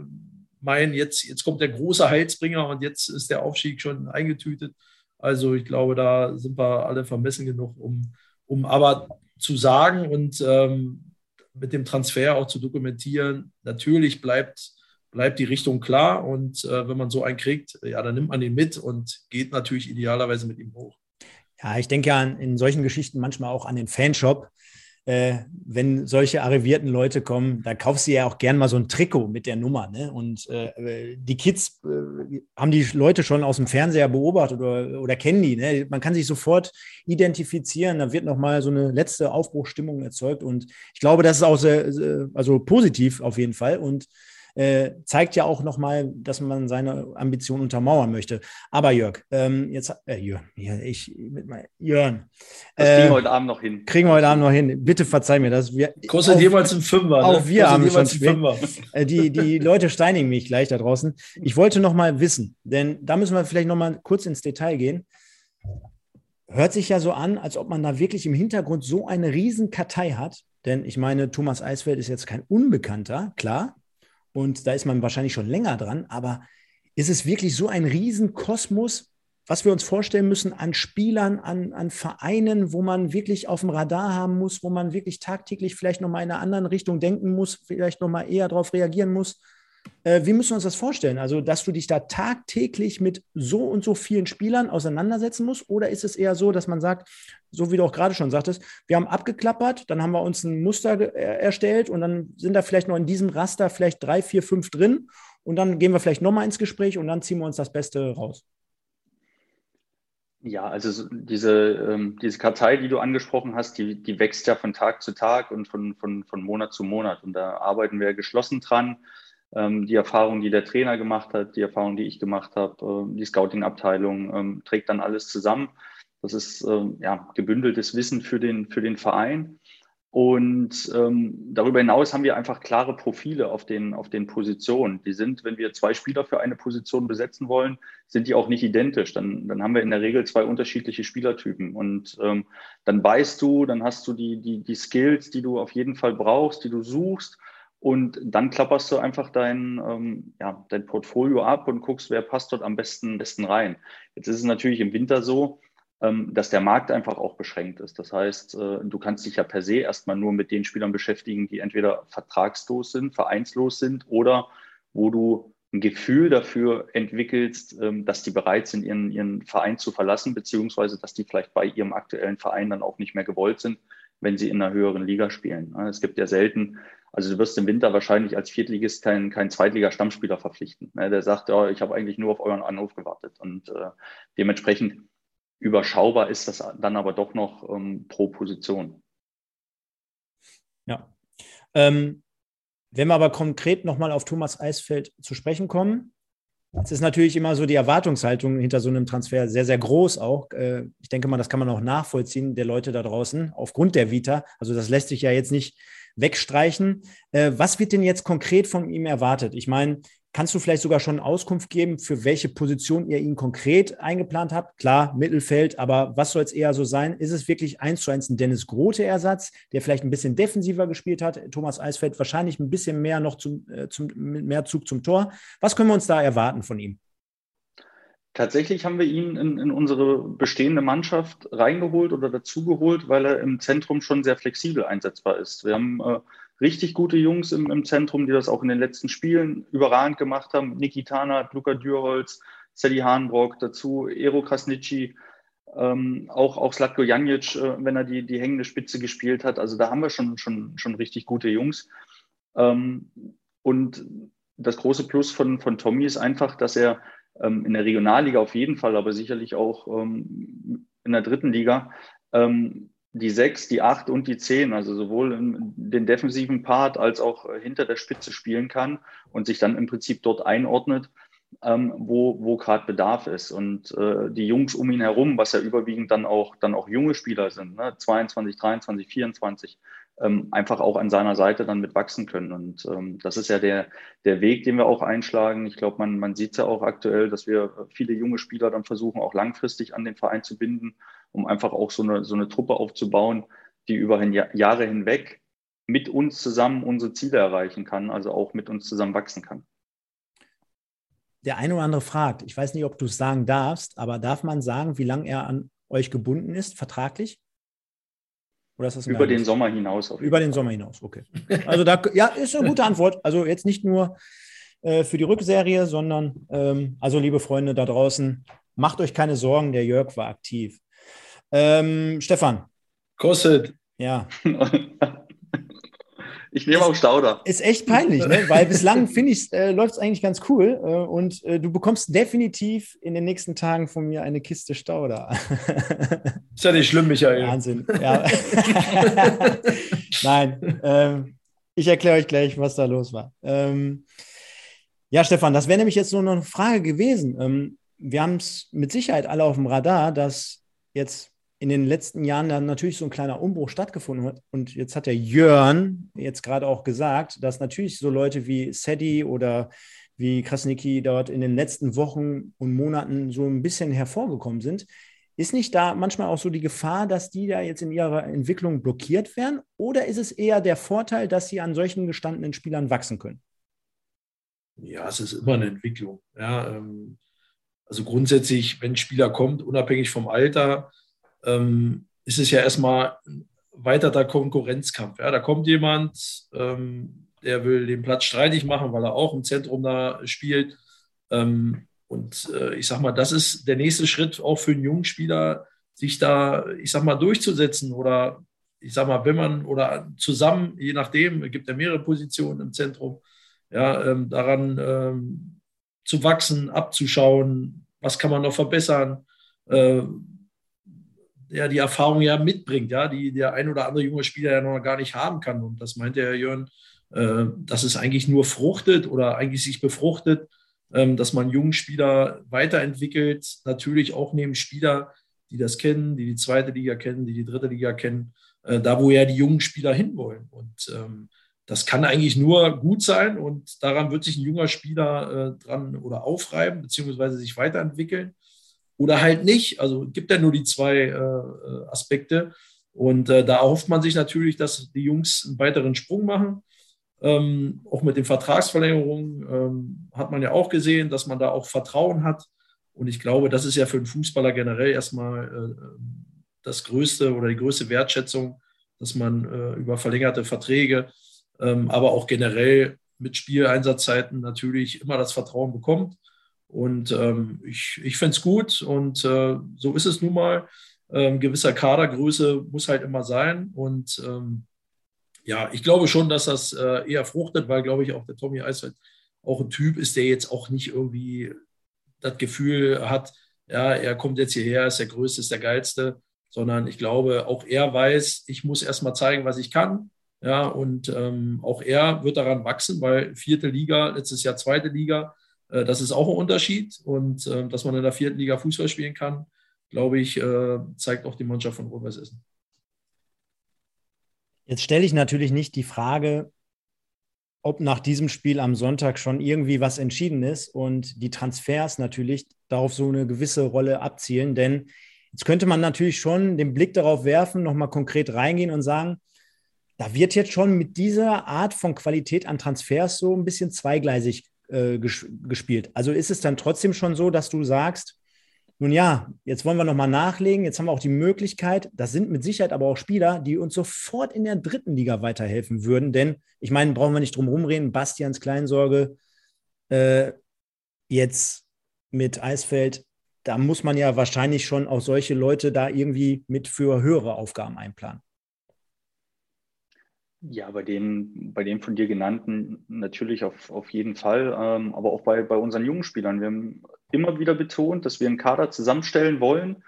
meinen, jetzt, jetzt kommt der große Heilsbringer und jetzt ist der Aufstieg schon eingetütet. Also ich glaube, da sind wir alle vermessen genug, um, um aber zu sagen und ähm, mit dem Transfer auch zu dokumentieren, natürlich bleibt bleibt die Richtung klar. Und äh, wenn man so einen kriegt, ja, dann nimmt man ihn mit und geht natürlich idealerweise mit ihm hoch. Ja, ich denke an in solchen Geschichten manchmal auch an den Fanshop. Äh, wenn solche arrivierten Leute kommen, da kaufst du ja auch gern mal so ein Trikot mit der Nummer. Ne? Und äh, die Kids äh, haben die Leute schon aus dem Fernseher beobachtet oder, oder kennen die. Ne? Man kann sich sofort identifizieren. Da wird nochmal so eine letzte Aufbruchstimmung erzeugt. Und ich glaube, das ist auch sehr, also positiv auf jeden Fall. Und äh, zeigt ja auch nochmal, dass man seine Ambition untermauern möchte. Aber Jörg, ähm, jetzt, äh, Jörn, ich, mit mein, Jörn. Das kriegen wir äh, heute Abend noch hin. Kriegen wir heute Abend noch hin. Bitte verzeih mir das. Wir, Kostet jeweils ein Fünfer. Ne? Auch wir Kostet haben schon Fünfer. Äh, die, die Leute steinigen mich gleich da draußen. Ich wollte noch mal wissen, denn da müssen wir vielleicht noch mal kurz ins Detail gehen hört sich ja so an, als ob man da wirklich im Hintergrund so eine Riesenkartei hat. Denn ich meine, Thomas Eisfeld ist jetzt kein Unbekannter, klar und da ist man wahrscheinlich schon länger dran, aber ist es wirklich so ein Riesenkosmos, was wir uns vorstellen müssen an Spielern, an, an Vereinen, wo man wirklich auf dem Radar haben muss, wo man wirklich tagtäglich vielleicht nochmal in einer anderen Richtung denken muss, vielleicht nochmal eher darauf reagieren muss? Äh, wie müssen wir uns das vorstellen? Also, dass du dich da tagtäglich mit so und so vielen Spielern auseinandersetzen musst? Oder ist es eher so, dass man sagt, so wie du auch gerade schon sagtest, wir haben abgeklappert, dann haben wir uns ein Muster äh, erstellt und dann sind da vielleicht noch in diesem Raster vielleicht drei, vier, fünf drin und dann gehen wir vielleicht nochmal ins Gespräch und dann ziehen wir uns das Beste raus? Ja, also diese, ähm, diese Kartei, die du angesprochen hast, die, die wächst ja von Tag zu Tag und von, von, von Monat zu Monat. Und da arbeiten wir geschlossen dran die Erfahrung, die der Trainer gemacht hat, die Erfahrung, die ich gemacht habe, äh, die Scouting-Abteilung, ähm, trägt dann alles zusammen. Das ist ähm, ja, gebündeltes Wissen für den, für den Verein. Und ähm, darüber hinaus haben wir einfach klare Profile auf den, auf den Positionen. Die sind, wenn wir zwei Spieler für eine Position besetzen wollen, sind die auch nicht identisch. Dann, dann haben wir in der Regel zwei unterschiedliche Spielertypen. Und ähm, dann weißt du, dann hast du die, die, die Skills, die du auf jeden Fall brauchst, die du suchst. Und dann klapperst du einfach dein, ähm, ja, dein Portfolio ab und guckst, wer passt dort am besten, besten rein. Jetzt ist es natürlich im Winter so, ähm, dass der Markt einfach auch beschränkt ist. Das heißt, äh, du kannst dich ja per se erstmal nur mit den Spielern beschäftigen, die entweder vertragslos sind, vereinslos sind oder wo du ein Gefühl dafür entwickelst, ähm, dass die bereit sind, ihren, ihren Verein zu verlassen, beziehungsweise dass die vielleicht bei ihrem aktuellen Verein dann auch nicht mehr gewollt sind, wenn sie in einer höheren Liga spielen. Es gibt ja selten also du wirst im Winter wahrscheinlich als Viertligist keinen kein Zweitliga-Stammspieler verpflichten. Ne? Der sagt, ja, ich habe eigentlich nur auf euren Anruf gewartet. Und äh, dementsprechend überschaubar ist das dann aber doch noch ähm, pro Position. Ja. Ähm, wenn wir aber konkret nochmal auf Thomas Eisfeld zu sprechen kommen, es ist natürlich immer so die Erwartungshaltung hinter so einem Transfer sehr, sehr groß auch. Äh, ich denke mal, das kann man auch nachvollziehen der Leute da draußen aufgrund der Vita. Also das lässt sich ja jetzt nicht wegstreichen. Äh, was wird denn jetzt konkret von ihm erwartet? Ich meine, kannst du vielleicht sogar schon Auskunft geben, für welche Position ihr ihn konkret eingeplant habt? Klar, Mittelfeld, aber was soll es eher so sein? Ist es wirklich eins zu eins ein Dennis Grote-Ersatz, der vielleicht ein bisschen defensiver gespielt hat? Thomas Eisfeld wahrscheinlich ein bisschen mehr noch zum, äh, zum mehr Zug zum Tor. Was können wir uns da erwarten von ihm? Tatsächlich haben wir ihn in, in, unsere bestehende Mannschaft reingeholt oder dazugeholt, weil er im Zentrum schon sehr flexibel einsetzbar ist. Wir haben äh, richtig gute Jungs im, im Zentrum, die das auch in den letzten Spielen überragend gemacht haben. Niki Tana, Luca Dürholz, Sally Hahnbrock, dazu Ero Krasnitschi, ähm, auch, auch Slatko Janic, äh, wenn er die, die hängende Spitze gespielt hat. Also da haben wir schon, schon, schon richtig gute Jungs. Ähm, und das große Plus von, von Tommy ist einfach, dass er ähm, in der Regionalliga auf jeden Fall, aber sicherlich auch ähm, in der dritten Liga ähm, die sechs, die acht und die zehn, also sowohl den defensiven Part als auch hinter der Spitze spielen kann und sich dann im Prinzip dort einordnet, ähm, wo, wo gerade Bedarf ist. Und äh, die Jungs um ihn herum, was ja überwiegend dann auch, dann auch junge Spieler sind, ne? 22, 23, 24, ähm, einfach auch an seiner Seite dann mitwachsen können. Und ähm, das ist ja der, der Weg, den wir auch einschlagen. Ich glaube, man, man sieht es ja auch aktuell, dass wir viele junge Spieler dann versuchen, auch langfristig an den Verein zu binden, um einfach auch so eine, so eine Truppe aufzubauen, die über Jahre hinweg mit uns zusammen unsere Ziele erreichen kann, also auch mit uns zusammen wachsen kann. Der eine oder andere fragt, ich weiß nicht, ob du es sagen darfst, aber darf man sagen, wie lange er an euch gebunden ist, vertraglich? Oder ist das Über den Sommer hinaus. Über den Sommer hinaus, okay. Also da, ja, ist eine gute Antwort. Also jetzt nicht nur äh, für die Rückserie, sondern ähm, also liebe Freunde da draußen, macht euch keine Sorgen, der Jörg war aktiv. Ähm, Stefan. Kostet. Ja. [laughs] Ich nehme auch Stauder. Ist echt peinlich, ne? weil bislang [laughs] finde ich, äh, läuft es eigentlich ganz cool äh, und äh, du bekommst definitiv in den nächsten Tagen von mir eine Kiste Stauder. [laughs] ist ja nicht schlimm, Michael. Wahnsinn. Ja. Nein, ähm, ich erkläre euch gleich, was da los war. Ähm, ja, Stefan, das wäre nämlich jetzt nur noch eine Frage gewesen. Ähm, wir haben es mit Sicherheit alle auf dem Radar, dass jetzt in den letzten Jahren dann natürlich so ein kleiner Umbruch stattgefunden hat. Und jetzt hat der Jörn jetzt gerade auch gesagt, dass natürlich so Leute wie Sedi oder wie Krasniki dort in den letzten Wochen und Monaten so ein bisschen hervorgekommen sind. Ist nicht da manchmal auch so die Gefahr, dass die da jetzt in ihrer Entwicklung blockiert werden? Oder ist es eher der Vorteil, dass sie an solchen gestandenen Spielern wachsen können? Ja, es ist immer eine Entwicklung. Ja, ähm, also grundsätzlich, wenn ein Spieler kommt, unabhängig vom Alter, ähm, ist es ja erstmal weiter der Konkurrenzkampf. Ja, da kommt jemand, ähm, der will den Platz streitig machen, weil er auch im Zentrum da spielt. Ähm, und äh, ich sag mal, das ist der nächste Schritt auch für einen jungen Spieler, sich da, ich sag mal, durchzusetzen oder ich sag mal, wenn man oder zusammen, je nachdem, es gibt ja mehrere Positionen im Zentrum, ja, ähm, daran ähm, zu wachsen, abzuschauen, was kann man noch verbessern, äh, ja, die Erfahrung ja mitbringt, ja, die der ein oder andere junge Spieler ja noch gar nicht haben kann. Und das meinte Herr Jörn, äh, dass es eigentlich nur fruchtet oder eigentlich sich befruchtet, ähm, dass man jungen Spieler weiterentwickelt, natürlich auch neben Spieler, die das kennen, die die zweite Liga kennen, die die dritte Liga kennen, äh, da wo ja die jungen Spieler hinwollen. Und ähm, das kann eigentlich nur gut sein und daran wird sich ein junger Spieler äh, dran oder aufreiben, beziehungsweise sich weiterentwickeln oder halt nicht. Also gibt ja nur die zwei äh, äh, Aspekte. Und äh, da erhofft man sich natürlich, dass die Jungs einen weiteren Sprung machen. Ähm, auch mit den Vertragsverlängerungen ähm, hat man ja auch gesehen, dass man da auch Vertrauen hat. Und ich glaube, das ist ja für einen Fußballer generell erstmal äh, das größte oder die größte Wertschätzung, dass man äh, über verlängerte Verträge, ähm, aber auch generell mit Spieleinsatzzeiten natürlich immer das Vertrauen bekommt. Und ähm, ich, ich finde es gut und äh, so ist es nun mal. Ähm, gewisser Kadergröße muss halt immer sein. Und ähm, ja, ich glaube schon, dass das äh, eher fruchtet, weil, glaube ich, auch der Tommy Eisfeld auch ein Typ ist, der jetzt auch nicht irgendwie das Gefühl hat, ja, er kommt jetzt hierher, ist der Größte, ist der Geilste, sondern ich glaube, auch er weiß, ich muss erstmal zeigen, was ich kann. Ja, und ähm, auch er wird daran wachsen, weil vierte Liga, letztes Jahr zweite Liga, das ist auch ein Unterschied. Und äh, dass man in der vierten Liga Fußball spielen kann, glaube ich, äh, zeigt auch die Mannschaft von Rot-Weiß Essen. Jetzt stelle ich natürlich nicht die Frage, ob nach diesem Spiel am Sonntag schon irgendwie was entschieden ist und die Transfers natürlich darauf so eine gewisse Rolle abzielen. Denn jetzt könnte man natürlich schon den Blick darauf werfen, nochmal konkret reingehen und sagen, da wird jetzt schon mit dieser Art von Qualität an Transfers so ein bisschen zweigleisig äh, gespielt. Also ist es dann trotzdem schon so, dass du sagst, Nun ja, jetzt wollen wir nochmal nachlegen. Jetzt haben wir auch die Möglichkeit, das sind mit Sicherheit aber auch Spieler, die uns sofort in der dritten Liga weiterhelfen würden. Denn ich meine, brauchen wir nicht drum rumreden, Bastians Kleinsorge äh, jetzt mit Eisfeld, da muss man ja wahrscheinlich schon auch solche Leute da irgendwie mit für höhere Aufgaben einplanen. Ja, bei den, bei den von dir genannten natürlich auf, auf jeden Fall, ähm, aber auch bei, bei unseren jungen Spielern. Wir haben immer wieder betont, dass wir einen Kader zusammenstellen wollen,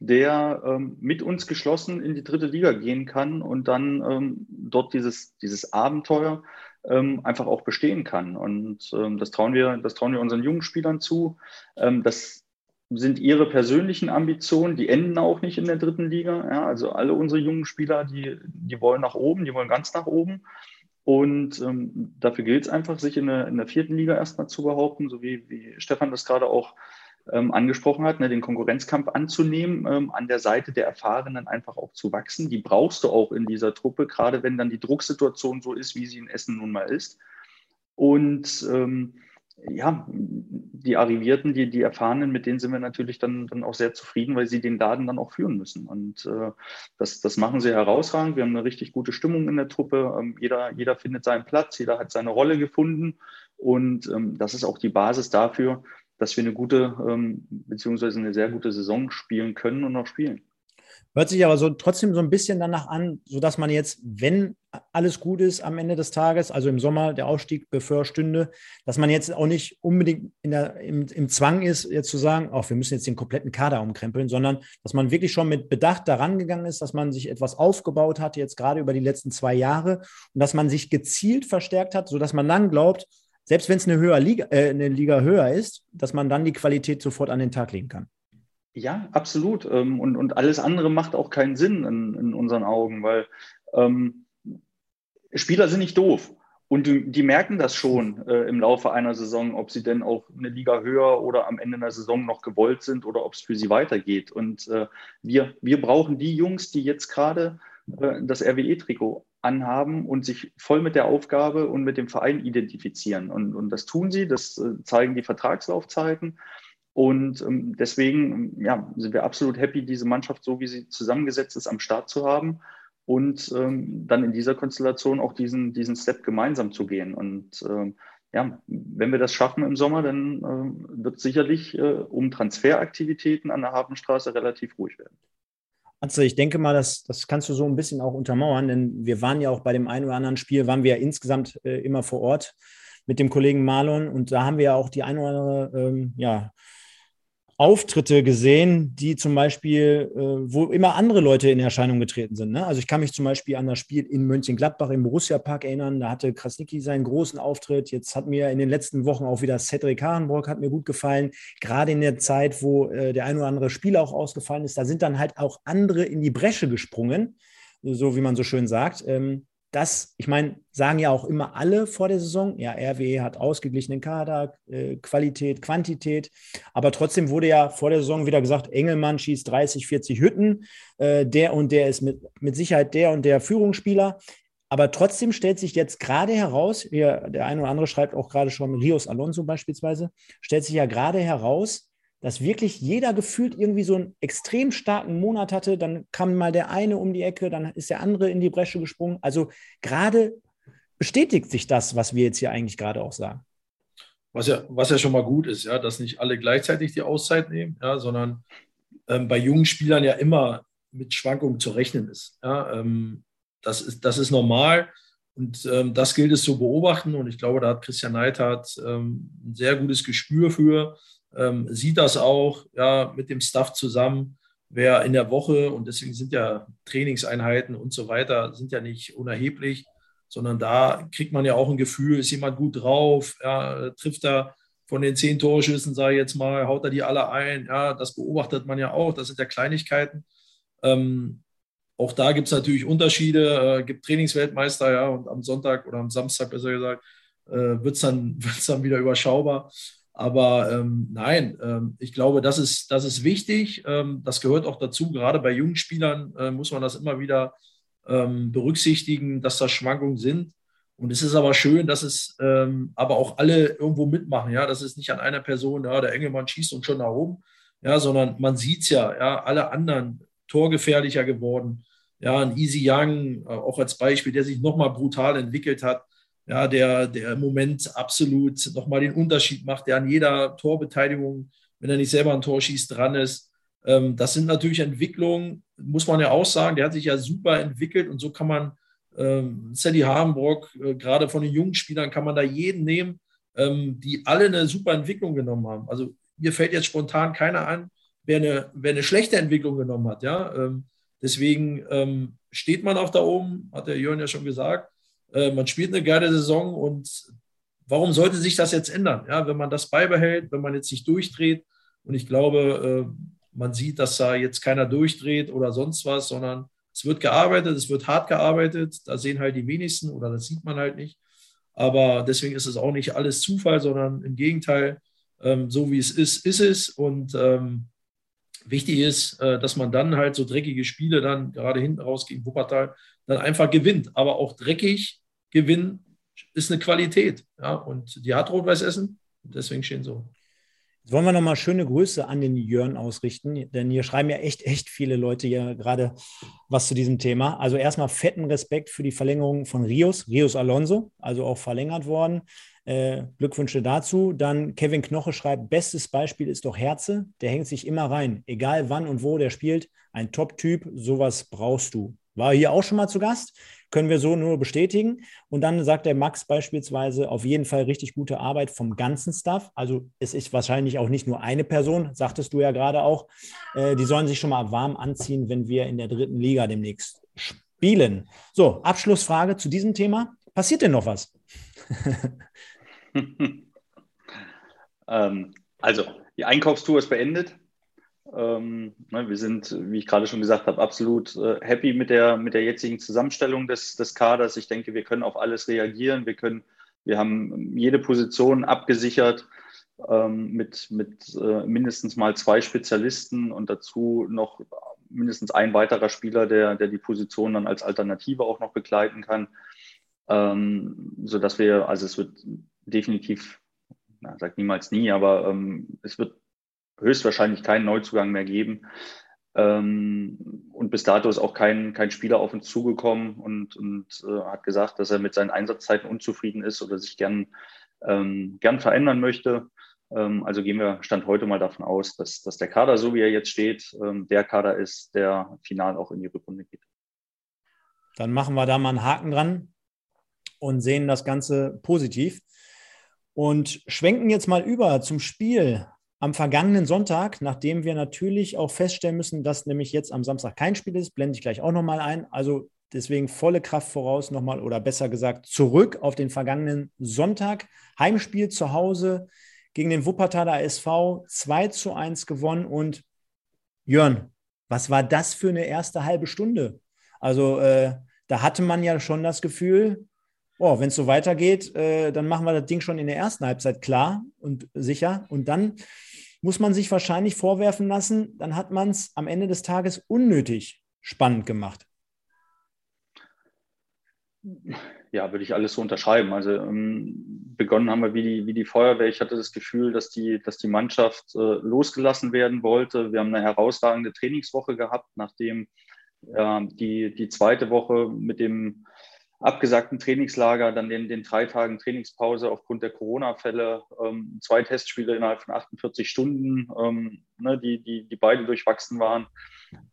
der ähm, mit uns geschlossen in die dritte Liga gehen kann und dann ähm, dort dieses, dieses Abenteuer ähm, einfach auch bestehen kann. Und ähm, das, trauen wir, das trauen wir unseren jungen Spielern zu. Ähm, das sind ihre persönlichen Ambitionen, die enden auch nicht in der dritten Liga. Ja, also alle unsere jungen Spieler, die, die wollen nach oben, die wollen ganz nach oben. Und ähm, dafür gilt es einfach, sich in der, in der vierten Liga erstmal zu behaupten, so wie, wie Stefan das gerade auch ähm, angesprochen hat, ne, den Konkurrenzkampf anzunehmen, ähm, an der Seite der Erfahrenen einfach auch zu wachsen. Die brauchst du auch in dieser Truppe, gerade wenn dann die Drucksituation so ist, wie sie in Essen nun mal ist. Und ähm, ja, die Arrivierten, die, die Erfahrenen, mit denen sind wir natürlich dann, dann auch sehr zufrieden, weil sie den Laden dann auch führen müssen. Und äh, das, das machen sie herausragend. Wir haben eine richtig gute Stimmung in der Truppe. Ähm, jeder, jeder findet seinen Platz, jeder hat seine Rolle gefunden. Und ähm, das ist auch die Basis dafür, dass wir eine gute, ähm, beziehungsweise eine sehr gute Saison spielen können und auch spielen. Hört sich aber so trotzdem so ein bisschen danach an, sodass man jetzt, wenn alles gut ist am Ende des Tages, also im Sommer der Ausstieg bevorstünde, dass man jetzt auch nicht unbedingt in der, im, im Zwang ist, jetzt zu sagen, auch wir müssen jetzt den kompletten Kader umkrempeln, sondern dass man wirklich schon mit Bedacht daran gegangen ist, dass man sich etwas aufgebaut hat, jetzt gerade über die letzten zwei Jahre und dass man sich gezielt verstärkt hat, sodass man dann glaubt, selbst wenn es eine, äh, eine Liga höher ist, dass man dann die Qualität sofort an den Tag legen kann. Ja, absolut. Ähm, und, und alles andere macht auch keinen Sinn in, in unseren Augen, weil ähm, Spieler sind nicht doof. Und die, die merken das schon äh, im Laufe einer Saison, ob sie denn auch eine Liga höher oder am Ende einer Saison noch gewollt sind oder ob es für sie weitergeht. Und äh, wir, wir brauchen die Jungs, die jetzt gerade äh, das RWE-Trikot anhaben und sich voll mit der Aufgabe und mit dem Verein identifizieren. Und, und das tun sie, das äh, zeigen die Vertragslaufzeiten. Und ähm, deswegen ja, sind wir absolut happy, diese Mannschaft, so wie sie zusammengesetzt ist, am Start zu haben und ähm, dann in dieser Konstellation auch diesen, diesen Step gemeinsam zu gehen. Und ähm, ja, wenn wir das schaffen im Sommer, dann äh, wird sicherlich äh, um Transferaktivitäten an der Hafenstraße relativ ruhig werden. Also ich denke mal, das, das kannst du so ein bisschen auch untermauern, denn wir waren ja auch bei dem einen oder anderen Spiel, waren wir ja insgesamt äh, immer vor Ort mit dem Kollegen Marlon und da haben wir ja auch die eine oder andere ähm, ja, Auftritte gesehen, die zum Beispiel, äh, wo immer andere Leute in Erscheinung getreten sind. Ne? Also ich kann mich zum Beispiel an das Spiel in Mönchengladbach im Borussia-Park erinnern. Da hatte Krasnicki seinen großen Auftritt. Jetzt hat mir in den letzten Wochen auch wieder Cedric Harenbrock hat mir gut gefallen. Gerade in der Zeit, wo äh, der ein oder andere Spieler auch ausgefallen ist, da sind dann halt auch andere in die Bresche gesprungen, so wie man so schön sagt. Ähm, das, ich meine, sagen ja auch immer alle vor der Saison, ja, RWE hat ausgeglichenen Kader, äh, Qualität, Quantität, aber trotzdem wurde ja vor der Saison wieder gesagt, Engelmann schießt 30, 40 Hütten, äh, der und der ist mit, mit Sicherheit der und der Führungsspieler. Aber trotzdem stellt sich jetzt gerade heraus, hier, der eine oder andere schreibt auch gerade schon Rios Alonso beispielsweise, stellt sich ja gerade heraus, dass wirklich jeder gefühlt irgendwie so einen extrem starken Monat hatte. Dann kam mal der eine um die Ecke, dann ist der andere in die Bresche gesprungen. Also gerade bestätigt sich das, was wir jetzt hier eigentlich gerade auch sagen. Was ja, was ja schon mal gut ist, ja, dass nicht alle gleichzeitig die Auszeit nehmen, ja, sondern ähm, bei jungen Spielern ja immer mit Schwankungen zu rechnen ist. Ja, ähm, das, ist das ist normal und ähm, das gilt es zu beobachten. Und ich glaube, da hat Christian Neidhardt ähm, ein sehr gutes Gespür für ähm, sieht das auch ja, mit dem Staff zusammen, wer in der Woche, und deswegen sind ja Trainingseinheiten und so weiter, sind ja nicht unerheblich, sondern da kriegt man ja auch ein Gefühl, ist jemand gut drauf, ja, trifft er von den zehn Torschüssen, sage ich jetzt mal, haut er die alle ein, ja, das beobachtet man ja auch, das sind ja Kleinigkeiten. Ähm, auch da gibt es natürlich Unterschiede, äh, gibt Trainingsweltmeister, ja, und am Sonntag oder am Samstag, besser gesagt, äh, wird es dann, [laughs] dann wieder überschaubar. Aber ähm, nein, ähm, ich glaube, das ist, das ist wichtig. Ähm, das gehört auch dazu. Gerade bei jungen Spielern äh, muss man das immer wieder ähm, berücksichtigen, dass da Schwankungen sind. Und es ist aber schön, dass es ähm, aber auch alle irgendwo mitmachen. Ja, das ist nicht an einer Person, ja, der Engelmann schießt und schon nach oben. ja, sondern man sieht es ja, ja, alle anderen torgefährlicher geworden. Ja, ein Easy Young, äh, auch als Beispiel, der sich nochmal brutal entwickelt hat, ja, der, der im Moment absolut nochmal den Unterschied macht, der an jeder Torbeteiligung, wenn er nicht selber ein Tor schießt, dran ist. Ähm, das sind natürlich Entwicklungen, muss man ja auch sagen, der hat sich ja super entwickelt und so kann man ähm, Sally Hagenbrock, äh, gerade von den jungen Spielern, kann man da jeden nehmen, ähm, die alle eine super Entwicklung genommen haben. Also mir fällt jetzt spontan keiner an, wer eine, wer eine schlechte Entwicklung genommen hat. Ja? Ähm, deswegen ähm, steht man auch da oben, hat der Jörn ja schon gesagt. Äh, man spielt eine geile Saison und warum sollte sich das jetzt ändern? Ja, wenn man das beibehält, wenn man jetzt nicht durchdreht. Und ich glaube, äh, man sieht, dass da jetzt keiner durchdreht oder sonst was, sondern es wird gearbeitet, es wird hart gearbeitet. Da sehen halt die wenigsten oder das sieht man halt nicht. Aber deswegen ist es auch nicht alles Zufall, sondern im Gegenteil, ähm, so wie es ist, ist es. Und ähm, wichtig ist, äh, dass man dann halt so dreckige Spiele dann gerade hinten raus gegen Wuppertal dann einfach gewinnt. Aber auch dreckig gewinnen ist eine Qualität. Ja? Und die hat Rot-Weiß Essen. Deswegen stehen so. Jetzt wollen wir nochmal schöne Grüße an den Jörn ausrichten, denn hier schreiben ja echt, echt viele Leute hier gerade was zu diesem Thema. Also erstmal fetten Respekt für die Verlängerung von Rios, Rios Alonso, also auch verlängert worden. Äh, Glückwünsche dazu. Dann Kevin Knoche schreibt, bestes Beispiel ist doch Herze, der hängt sich immer rein, egal wann und wo der spielt. Ein Top-Typ, sowas brauchst du. War hier auch schon mal zu Gast, können wir so nur bestätigen. Und dann sagt der Max beispielsweise auf jeden Fall richtig gute Arbeit vom ganzen Staff. Also es ist wahrscheinlich auch nicht nur eine Person, sagtest du ja gerade auch. Äh, die sollen sich schon mal warm anziehen, wenn wir in der dritten Liga demnächst spielen. So, Abschlussfrage zu diesem Thema. Passiert denn noch was? [laughs] ähm, also, die Einkaufstour ist beendet. Ähm, ne, wir sind, wie ich gerade schon gesagt habe, absolut äh, happy mit der, mit der jetzigen Zusammenstellung des, des Kaders. Ich denke, wir können auf alles reagieren. Wir können, wir haben jede Position abgesichert ähm, mit, mit äh, mindestens mal zwei Spezialisten und dazu noch mindestens ein weiterer Spieler, der, der die Position dann als Alternative auch noch begleiten kann. Ähm, so dass wir, also es wird definitiv, na, sagt niemals nie, aber es wird höchstwahrscheinlich keinen Neuzugang mehr geben. Ähm, und bis dato ist auch kein, kein Spieler auf uns zugekommen und, und äh, hat gesagt, dass er mit seinen Einsatzzeiten unzufrieden ist oder sich gern, ähm, gern verändern möchte. Ähm, also gehen wir Stand heute mal davon aus, dass, dass der Kader, so wie er jetzt steht, ähm, der Kader ist, der final auch in die Rückrunde geht. Dann machen wir da mal einen Haken dran und sehen das Ganze positiv. Und schwenken jetzt mal über zum Spiel am vergangenen Sonntag, nachdem wir natürlich auch feststellen müssen, dass nämlich jetzt am Samstag kein Spiel ist, blende ich gleich auch nochmal ein. Also deswegen volle Kraft voraus nochmal oder besser gesagt zurück auf den vergangenen Sonntag. Heimspiel zu Hause gegen den Wuppertaler SV 2 zu 1 gewonnen. Und Jörn, was war das für eine erste halbe Stunde? Also äh, da hatte man ja schon das Gefühl, oh, wenn es so weitergeht, äh, dann machen wir das Ding schon in der ersten Halbzeit klar und sicher. Und dann muss man sich wahrscheinlich vorwerfen lassen, dann hat man es am Ende des Tages unnötig spannend gemacht. Ja, würde ich alles so unterschreiben. Also ähm, begonnen haben wir wie die, wie die Feuerwehr. Ich hatte das Gefühl, dass die, dass die Mannschaft äh, losgelassen werden wollte. Wir haben eine herausragende Trainingswoche gehabt, nachdem äh, die, die zweite Woche mit dem abgesagten Trainingslager, dann den, den drei Tagen Trainingspause aufgrund der Corona-Fälle, ähm, zwei Testspiele innerhalb von 48 Stunden, ähm, ne, die, die, die beide durchwachsen waren.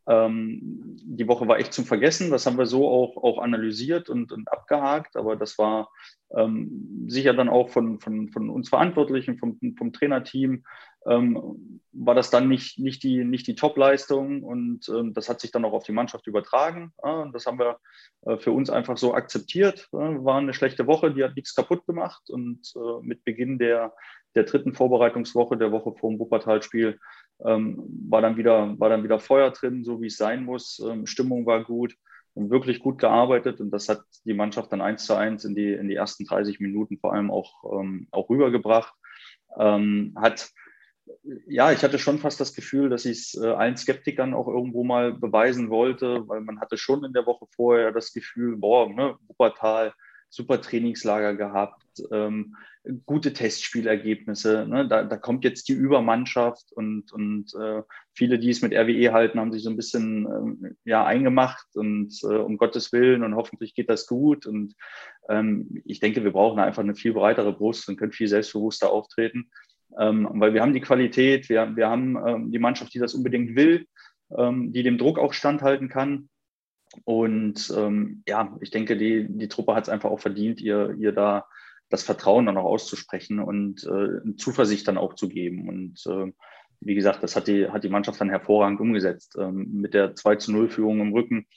Ähm, die Woche war echt zum Vergessen. Das haben wir so auch, auch analysiert und, und abgehakt. Aber das war ähm, sicher dann auch von, von, von uns Verantwortlichen, vom, vom Trainerteam, ähm, war das dann nicht, nicht die, nicht die Top-Leistung. Und ähm, das hat sich dann auch auf die Mannschaft übertragen. Ja, das haben wir äh, für uns einfach so akzeptiert. Ja, war eine schlechte Woche, die hat nichts kaputt gemacht. Und äh, mit Beginn der, der dritten Vorbereitungswoche, der Woche vor dem Wuppertal-Spiel, ähm, war, dann wieder, war dann wieder Feuer drin, so wie es sein muss. Ähm, Stimmung war gut und wirklich gut gearbeitet und das hat die Mannschaft dann eins zu eins in die, in die ersten 30 Minuten vor allem auch, ähm, auch rübergebracht. Ähm, hat, ja, ich hatte schon fast das Gefühl, dass ich es äh, allen Skeptikern auch irgendwo mal beweisen wollte, weil man hatte schon in der Woche vorher das Gefühl, boah, ne, Wuppertal, super Trainingslager gehabt, ähm, gute Testspielergebnisse. Ne? Da, da kommt jetzt die Übermannschaft und, und äh, viele, die es mit RWE halten, haben sich so ein bisschen ähm, ja, eingemacht und äh, um Gottes Willen und hoffentlich geht das gut. Und ähm, ich denke, wir brauchen einfach eine viel breitere Brust und können viel selbstbewusster auftreten. Ähm, weil wir haben die Qualität, wir, wir haben ähm, die Mannschaft, die das unbedingt will, ähm, die dem Druck auch standhalten kann. Und ähm, ja, ich denke, die, die Truppe hat es einfach auch verdient, ihr, ihr da das Vertrauen dann auch auszusprechen und äh, Zuversicht dann auch zu geben. Und äh, wie gesagt, das hat die, hat die Mannschaft dann hervorragend umgesetzt. Ähm, mit der 2 zu 0 Führung im Rücken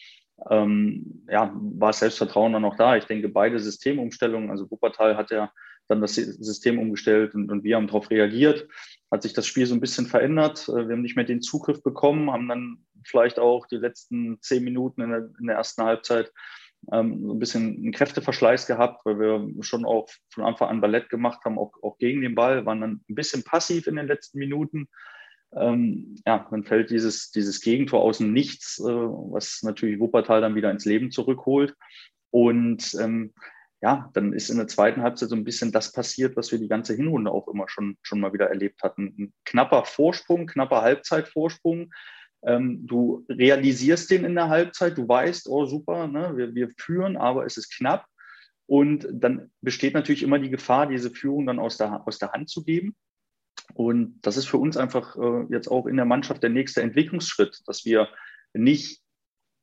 ähm, ja, war Selbstvertrauen dann auch da. Ich denke, beide Systemumstellungen, also Wuppertal hat ja dann das System umgestellt und, und wir haben darauf reagiert. Hat sich das Spiel so ein bisschen verändert. Äh, wir haben nicht mehr den Zugriff bekommen, haben dann vielleicht auch die letzten zehn Minuten in der, in der ersten Halbzeit ähm, so ein bisschen einen Kräfteverschleiß gehabt, weil wir schon auch von Anfang an Ballett gemacht haben, auch, auch gegen den Ball, waren dann ein bisschen passiv in den letzten Minuten. Ähm, ja, dann fällt dieses, dieses Gegentor aus dem Nichts, äh, was natürlich Wuppertal dann wieder ins Leben zurückholt. Und ähm, ja, dann ist in der zweiten Halbzeit so ein bisschen das passiert, was wir die ganze Hinrunde auch immer schon, schon mal wieder erlebt hatten. Ein knapper Vorsprung, knapper Halbzeitvorsprung, ähm, du realisierst den in der Halbzeit, du weißt, oh super, ne, wir, wir führen, aber es ist knapp. Und dann besteht natürlich immer die Gefahr, diese Führung dann aus der, aus der Hand zu geben. Und das ist für uns einfach äh, jetzt auch in der Mannschaft der nächste Entwicklungsschritt, dass wir nicht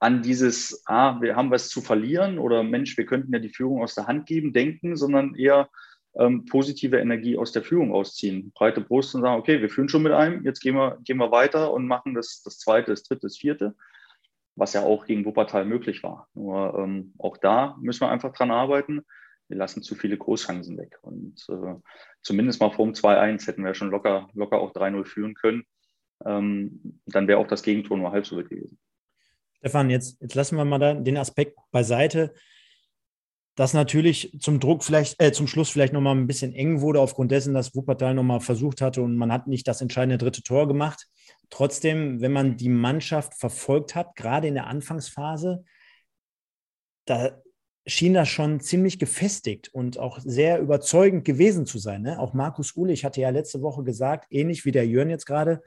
an dieses, ah, wir haben was zu verlieren oder Mensch, wir könnten ja die Führung aus der Hand geben, denken, sondern eher, ähm, positive Energie aus der Führung ausziehen. Breite Brust und sagen, okay, wir führen schon mit einem, jetzt gehen wir, gehen wir weiter und machen das, das zweite, das dritte, das vierte, was ja auch gegen Wuppertal möglich war. Nur ähm, auch da müssen wir einfach dran arbeiten. Wir lassen zu viele Großchancen weg. Und äh, zumindest mal vor dem 2-1 hätten wir schon locker, locker auch 3-0 führen können. Ähm, dann wäre auch das Gegentor nur halb so wild gewesen. Stefan, jetzt, jetzt lassen wir mal da den Aspekt beiseite dass natürlich zum Druck vielleicht, äh, zum Schluss vielleicht nochmal ein bisschen eng wurde, aufgrund dessen, dass Wuppertal nochmal versucht hatte und man hat nicht das entscheidende dritte Tor gemacht. Trotzdem, wenn man die Mannschaft verfolgt hat, gerade in der Anfangsphase, da schien das schon ziemlich gefestigt und auch sehr überzeugend gewesen zu sein. Ne? Auch Markus Ulich hatte ja letzte Woche gesagt, ähnlich wie der Jörn jetzt gerade,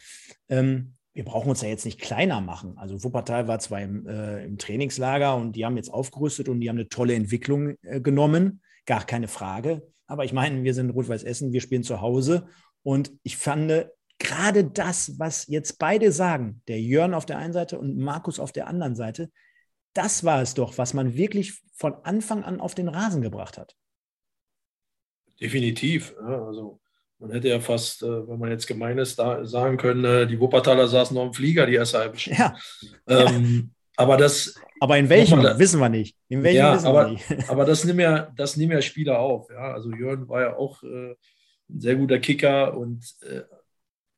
ähm, wir brauchen uns ja jetzt nicht kleiner machen. Also Wuppertal war zwar im, äh, im, Trainingslager und die haben jetzt aufgerüstet und die haben eine tolle Entwicklung äh, genommen, gar keine Frage. Aber ich meine, wir sind Rot-Weiß Essen, wir spielen zu Hause und ich fand gerade das, was jetzt beide sagen, der Jörn auf der einen Seite und Markus auf der anderen Seite, das war es doch, was man wirklich von Anfang an auf den Rasen gebracht hat. Definitiv. Also man hätte ja fast, äh, wenn man jetzt gemein ist, da sagen können, äh, die Wuppertaler saßen noch im Flieger die erste halbe Stunde. Ja. [laughs] Ähm, aber das. Aber in welchem da, wissen wir nicht. In welchem ja, wissen aber, wir nicht. [laughs] aber das nehmen ja, das nehmen ja Spieler auf. Ja? Also Jörn war ja auch äh, ein sehr guter Kicker und äh,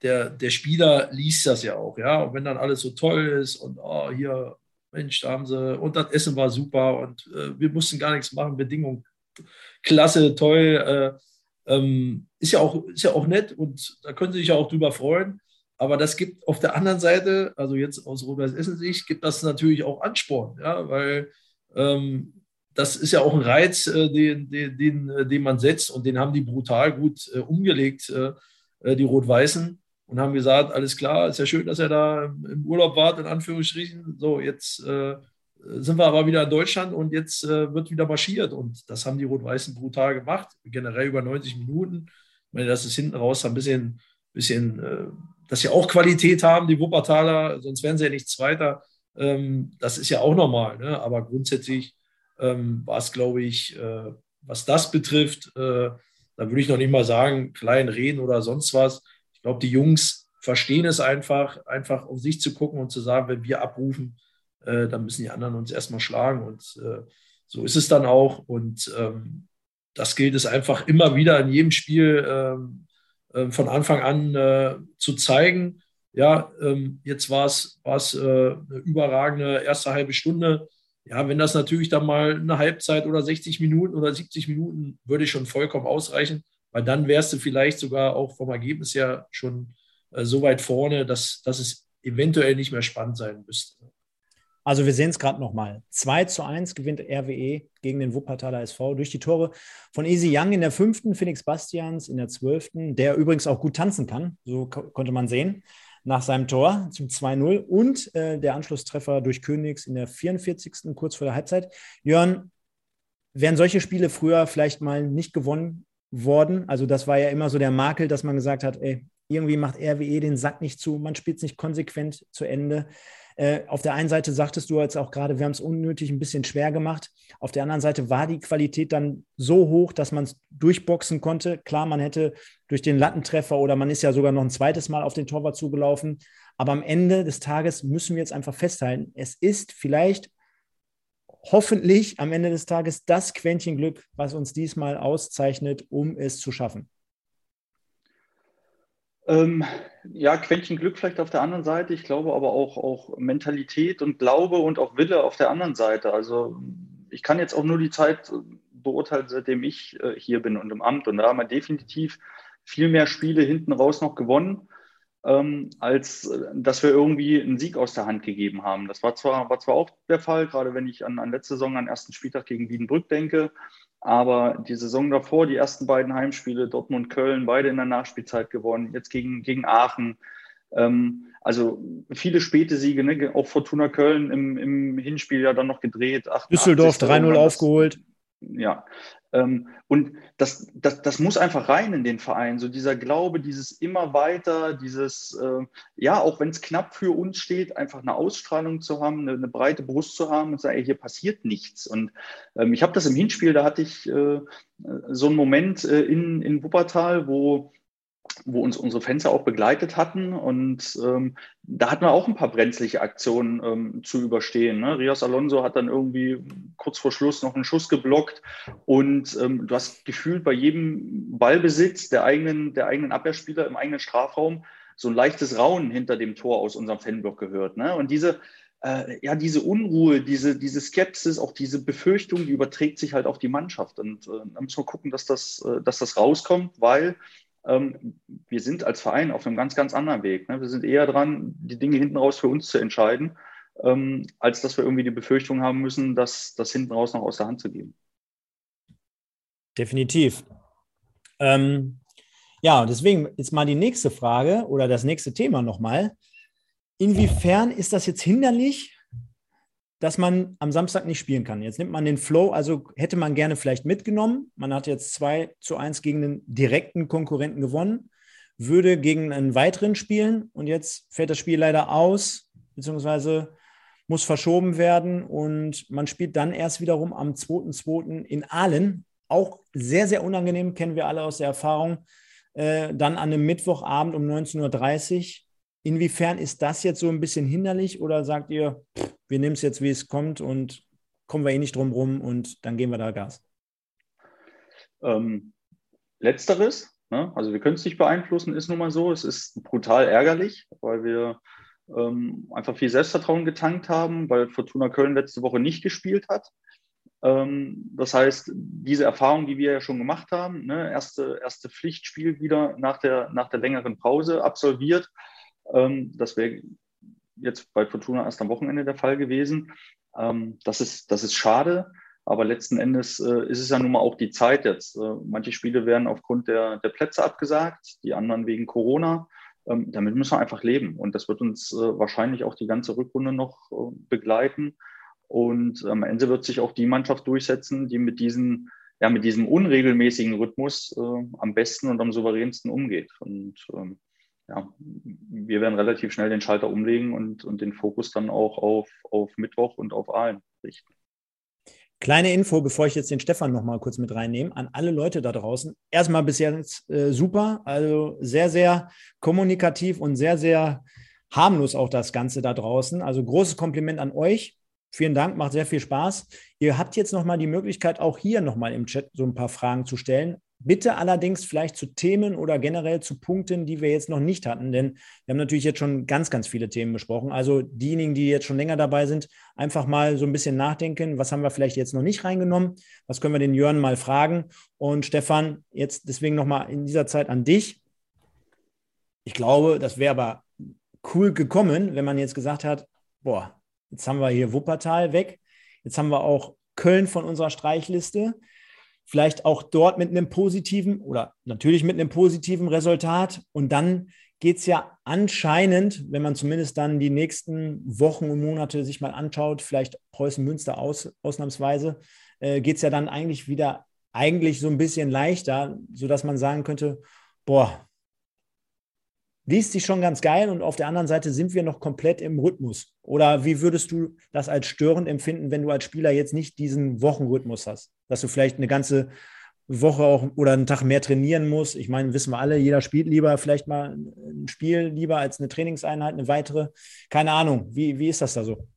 der, der Spieler liest das ja auch, ja. Und wenn dann alles so toll ist und oh, hier, Mensch, da haben sie, und das Essen war super und äh, wir mussten gar nichts machen, Bedingungen klasse, toll. Äh, ähm, ist, ja auch, ist ja auch nett und da können Sie sich ja auch drüber freuen. Aber das gibt auf der anderen Seite, also jetzt aus Roberts Essen-Sicht, gibt das natürlich auch Ansporn, ja, weil ähm, das ist ja auch ein Reiz, äh, den, den, den, äh, den, man setzt und den haben die brutal gut äh, umgelegt, äh, äh, die Rot-Weißen, und haben gesagt, alles klar, ist ja schön, dass er da im Urlaub war, in Anführungsstrichen. So, jetzt äh, sind wir aber wieder in Deutschland und jetzt äh, wird wieder marschiert. Und das haben die Rot-Weißen brutal gemacht, generell über 90 Minuten. Ich meine, das ist hinten raus ein bisschen, bisschen äh, dass sie auch Qualität haben, die Wuppertaler, sonst wären sie ja nicht Zweiter. Ähm, das ist ja auch normal. Ne? Aber grundsätzlich ähm, war es, glaube ich, äh, was das betrifft, äh, da würde ich noch nicht mal sagen, klein reden oder sonst was. Ich glaube, die Jungs verstehen es einfach, einfach auf sich zu gucken und zu sagen, wenn wir abrufen, äh, dann müssen die anderen uns erstmal schlagen. Und äh, so ist es dann auch. Und ähm, das gilt es einfach immer wieder in jedem Spiel ähm, äh, von Anfang an äh, zu zeigen. Ja, ähm, jetzt war es äh, eine überragende erste halbe Stunde. Ja, wenn das natürlich dann mal eine Halbzeit oder 60 Minuten oder 70 Minuten würde schon vollkommen ausreichen, weil dann wärst du vielleicht sogar auch vom Ergebnis her schon äh, so weit vorne, dass, dass es eventuell nicht mehr spannend sein müsste. Also wir sehen es gerade nochmal. 2 zu 1 gewinnt RWE gegen den Wuppertaler SV durch die Tore von Easy Young in der fünften, Felix Bastians in der zwölften, der übrigens auch gut tanzen kann, so konnte man sehen, nach seinem Tor zum 2-0 und äh, der Anschlusstreffer durch Königs in der 44. kurz vor der Halbzeit. Jörn, wären solche Spiele früher vielleicht mal nicht gewonnen worden? Also das war ja immer so der Makel, dass man gesagt hat, ey, irgendwie macht RWE den Sack nicht zu, man spielt es nicht konsequent zu Ende. Äh, auf der einen Seite sagtest du jetzt auch gerade, wir haben es unnötig ein bisschen schwer gemacht. Auf der anderen Seite war die Qualität dann so hoch, dass man es durchboxen konnte. Klar, man hätte durch den Lattentreffer oder man ist ja sogar noch ein zweites Mal auf den Torwart zugelaufen. Aber am Ende des Tages müssen wir jetzt einfach festhalten, es ist vielleicht hoffentlich am Ende des Tages das Quäntchen Glück, was uns diesmal auszeichnet, um es zu schaffen. Ähm, ja, Quäntchen Glück vielleicht auf der anderen Seite. Ich glaube aber auch, auch Mentalität und Glaube und auch Wille auf der anderen Seite. Also ich kann jetzt auch nur die Zeit beurteilen, seitdem ich äh, hier bin und im Amt. Und da haben wir definitiv viel mehr Spiele hinten raus noch gewonnen, ähm, als äh, dass wir irgendwie einen Sieg aus der Hand gegeben haben. Das war zwar, war zwar auch der Fall, gerade wenn ich an, an letzte Saison, an ersten Spieltag gegen Wiedenbrück denke. Aber die Saison davor, die ersten beiden Heimspiele, Dortmund, Köln, beide in der Nachspielzeit gewonnen, jetzt gegen, gegen Aachen. Ähm, also viele späte Siege, ne? auch Fortuna Köln im, im Hinspiel ja dann noch gedreht. Düsseldorf 3-0 aufgeholt. Ja, und das, das, das muss einfach rein in den Verein. So dieser Glaube, dieses immer weiter, dieses, äh, ja, auch wenn es knapp für uns steht, einfach eine Ausstrahlung zu haben, eine, eine breite Brust zu haben und sagen, ey, hier passiert nichts. Und ähm, ich habe das im Hinspiel, da hatte ich äh, so einen Moment äh, in, in Wuppertal, wo wo uns unsere Fenster auch begleitet hatten. Und ähm, da hatten wir auch ein paar brenzliche Aktionen ähm, zu überstehen. Ne? Rios Alonso hat dann irgendwie kurz vor Schluss noch einen Schuss geblockt. Und ähm, du hast gefühlt bei jedem Ballbesitz der eigenen, der eigenen Abwehrspieler im eigenen Strafraum so ein leichtes Raunen hinter dem Tor aus unserem Fanblock gehört. Ne? Und diese, äh, ja, diese Unruhe, diese, diese Skepsis, auch diese Befürchtung, die überträgt sich halt auf die Mannschaft. Und äh, da müssen wir gucken, dass das, äh, dass das rauskommt, weil ähm, wir sind als Verein auf einem ganz, ganz anderen Weg. Ne? Wir sind eher dran, die Dinge hinten raus für uns zu entscheiden, ähm, als dass wir irgendwie die Befürchtung haben müssen, dass das hinten raus noch aus der Hand zu geben. Definitiv. Ähm, ja, deswegen jetzt mal die nächste Frage oder das nächste Thema nochmal. Inwiefern ist das jetzt hinderlich dass man am Samstag nicht spielen kann. Jetzt nimmt man den Flow, also hätte man gerne vielleicht mitgenommen. Man hat jetzt 2 zu 1 gegen den direkten Konkurrenten gewonnen, würde gegen einen weiteren spielen und jetzt fällt das Spiel leider aus, beziehungsweise muss verschoben werden und man spielt dann erst wiederum am 2.2. in Aalen. Auch sehr, sehr unangenehm, kennen wir alle aus der Erfahrung. Äh, dann an einem Mittwochabend um 19.30 Uhr. Inwiefern ist das jetzt so ein bisschen hinderlich oder sagt ihr, wir nehmen es jetzt, wie es kommt und kommen wir eh nicht drum rum und dann geben wir da Gas? Ähm, letzteres, ne? also wir können es nicht beeinflussen, ist nun mal so. Es ist brutal ärgerlich, weil wir ähm, einfach viel Selbstvertrauen getankt haben, weil Fortuna Köln letzte Woche nicht gespielt hat. Ähm, das heißt, diese Erfahrung, die wir ja schon gemacht haben, ne? erste, erste Pflichtspiel wieder nach der, nach der längeren Pause absolviert, ähm, das wäre jetzt bei Fortuna erst am Wochenende der Fall gewesen. Ähm, das, ist, das ist schade, aber letzten Endes äh, ist es ja nun mal auch die Zeit jetzt. Äh, manche Spiele werden aufgrund der, der Plätze abgesagt, die anderen wegen Corona. Ähm, damit müssen wir einfach leben und das wird uns äh, wahrscheinlich auch die ganze Rückrunde noch äh, begleiten. Und am Ende wird sich auch die Mannschaft durchsetzen, die mit, diesen, ja, mit diesem unregelmäßigen Rhythmus äh, am besten und am souveränsten umgeht. Und ähm, ja, wir werden relativ schnell den Schalter umlegen und, und den Fokus dann auch auf, auf Mittwoch und auf Aalen richten. Kleine Info, bevor ich jetzt den Stefan noch mal kurz mit reinnehme, an alle Leute da draußen. Erstmal bis jetzt äh, super, also sehr, sehr kommunikativ und sehr, sehr harmlos auch das Ganze da draußen. Also großes Kompliment an euch. Vielen Dank, macht sehr viel Spaß. Ihr habt jetzt noch mal die Möglichkeit, auch hier noch mal im Chat so ein paar Fragen zu stellen. Bitte allerdings vielleicht zu Themen oder generell zu Punkten, die wir jetzt noch nicht hatten, denn wir haben natürlich jetzt schon ganz, ganz viele Themen besprochen. Also diejenigen, die jetzt schon länger dabei sind, einfach mal so ein bisschen nachdenken, was haben wir vielleicht jetzt noch nicht reingenommen, was können wir den Jörn mal fragen. Und Stefan, jetzt deswegen nochmal in dieser Zeit an dich. Ich glaube, das wäre aber cool gekommen, wenn man jetzt gesagt hat, boah, Jetzt haben wir hier Wuppertal weg. Jetzt haben wir auch Köln von unserer Streichliste. Vielleicht auch dort mit einem positiven oder natürlich mit einem positiven Resultat. Und dann geht es ja anscheinend, wenn man zumindest dann die nächsten Wochen und Monate sich mal anschaut, vielleicht Preußen-Münster aus, ausnahmsweise, äh, geht es ja dann eigentlich wieder eigentlich so ein bisschen leichter, sodass man sagen könnte, boah, liest sich schon ganz geil und auf der anderen Seite sind wir noch komplett im Rhythmus. Oder wie würdest du das als störend empfinden, wenn du als Spieler jetzt nicht diesen Wochenrhythmus hast? Dass du vielleicht eine ganze Woche auch oder einen Tag mehr trainieren musst. Ich meine, wissen wir alle, jeder spielt lieber vielleicht mal ein Spiel lieber als eine Trainingseinheit, eine weitere. Keine Ahnung. Wie, wie ist das da so?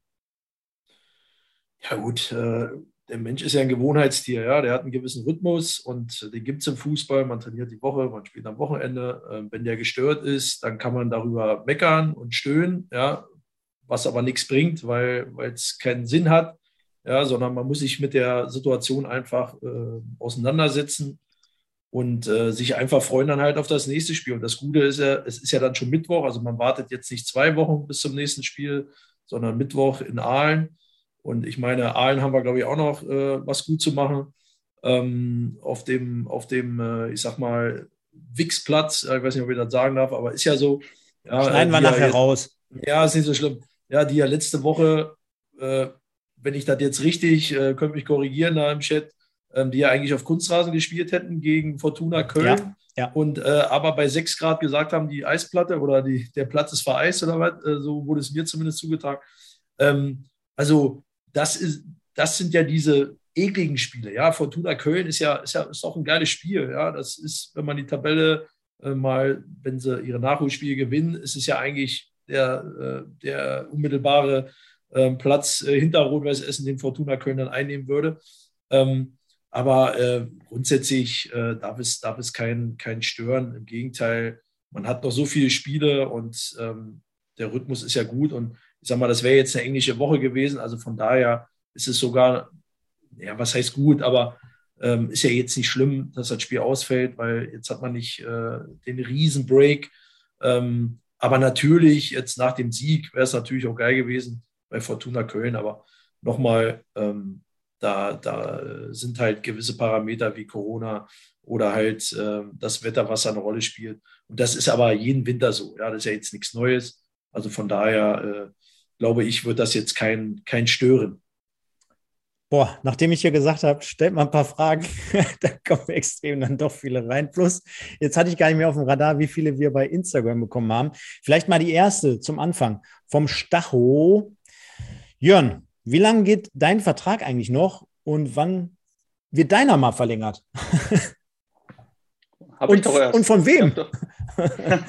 Ja, gut. Äh, der Mensch ist ja ein Gewohnheitstier. Ja? Der hat einen gewissen Rhythmus und den gibt es im Fußball. Man trainiert die Woche, man spielt am Wochenende. Ähm, wenn der gestört ist, dann kann man darüber meckern und stöhnen, ja? was aber nichts bringt, weil es keinen Sinn hat ja, sondern man muss sich mit der Situation einfach äh, auseinandersetzen und äh, sich einfach freuen dann halt auf das nächste Spiel. Und das Gute ist ja, es ist ja dann schon Mittwoch, also man wartet jetzt nicht zwei Wochen bis zum nächsten Spiel, sondern Mittwoch in Aalen. Und ich meine, Aalen haben wir, glaube ich, auch noch äh, was gut zu machen. Ähm, auf dem, auf dem äh, ich sag mal, Wix-Platz, ich weiß nicht, ob ich das sagen darf, aber ist ja so. Ja, Schneiden wir nachher jetzt, raus. Ja, ist nicht so schlimm. Ja, die ja letzte Woche äh, wenn ich das jetzt richtig, äh, könnt mich korrigieren da im Chat, ähm, die ja eigentlich auf Kunstrasen gespielt hätten gegen Fortuna Köln. Ja, ja. Und äh, aber bei 6 Grad gesagt haben, die Eisplatte oder die, der Platz ist vereist oder was, äh, so wurde es mir zumindest zugetragen. Ähm, also, das, ist, das sind ja diese ekligen Spiele. Ja, Fortuna Köln ist ja, ist ja ist auch ein geiles Spiel. Ja, das ist, wenn man die Tabelle äh, mal, wenn sie ihre Nachholspiele gewinnen, ist es ja eigentlich der, äh, der unmittelbare ähm, Platz äh, hinter Rot-Weiß Essen, den Fortuna Köln dann einnehmen würde. Ähm, aber äh, grundsätzlich äh, darf es, darf es kein, kein Stören. Im Gegenteil, man hat noch so viele Spiele und ähm, der Rhythmus ist ja gut. Und ich sag mal, das wäre jetzt eine englische Woche gewesen. Also von daher ist es sogar, ja, was heißt gut, aber ist ja jetzt nicht schlimm, dass das Spiel ausfällt, weil jetzt hat man nicht den Riesenbreak. Ähm, aber natürlich, jetzt nach dem Sieg wäre es natürlich auch geil gewesen, bei Fortuna Köln, aber nochmal, ähm, da, da sind halt gewisse Parameter wie Corona oder halt äh, das Wetter, was eine Rolle spielt. Und das ist aber jeden Winter so. Ja, das ist ja jetzt nichts Neues. Also von daher äh, glaube ich, wird das jetzt kein, kein Stören. Boah, nachdem ich hier gesagt habe, stellt mal ein paar Fragen, [laughs] da kommen extrem dann doch viele rein. Plus, jetzt hatte ich gar nicht mehr auf dem Radar, wie viele wir bei Instagram bekommen haben. Vielleicht mal die erste zum Anfang. Vom Stacho Jörn, wie lange geht dein Vertrag eigentlich noch und wann wird deiner mal verlängert? [laughs] Hab und, und, von wem? [laughs]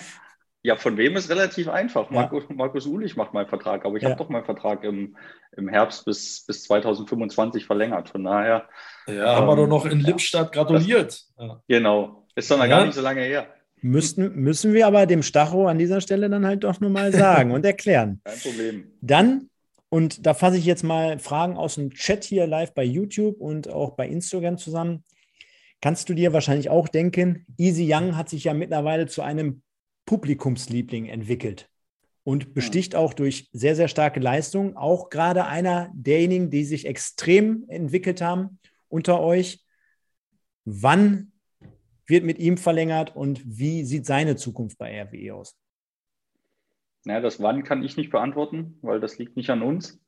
Ja, von wem ist relativ einfach. Markus, Markus Ulich macht meinen Vertrag, aber ich ja. habe doch meinen Vertrag im, im Herbst bis, bis 2025 verlängert. Von daher. Ja, ähm, haben wir doch noch in Lippstadt gratuliert. Das, genau. Ist doch noch gar nicht so lange her. Müssten, müssen wir aber dem Stacho an dieser Stelle dann halt doch nochmal sagen und erklären. Kein Problem. Dann und da fasse ich jetzt mal Fragen aus dem Chat hier live bei YouTube und auch bei Instagram zusammen. Kannst du dir wahrscheinlich auch denken, Easy Young hat sich ja mittlerweile zu einem Publikumsliebling entwickelt und besticht auch durch sehr, sehr starke Leistung. Auch gerade einer derjenigen, die sich extrem entwickelt haben unter euch. Wann wird mit ihm verlängert und wie sieht seine Zukunft bei RWE aus? Naja, das Wann kann ich nicht beantworten, weil das liegt nicht an uns,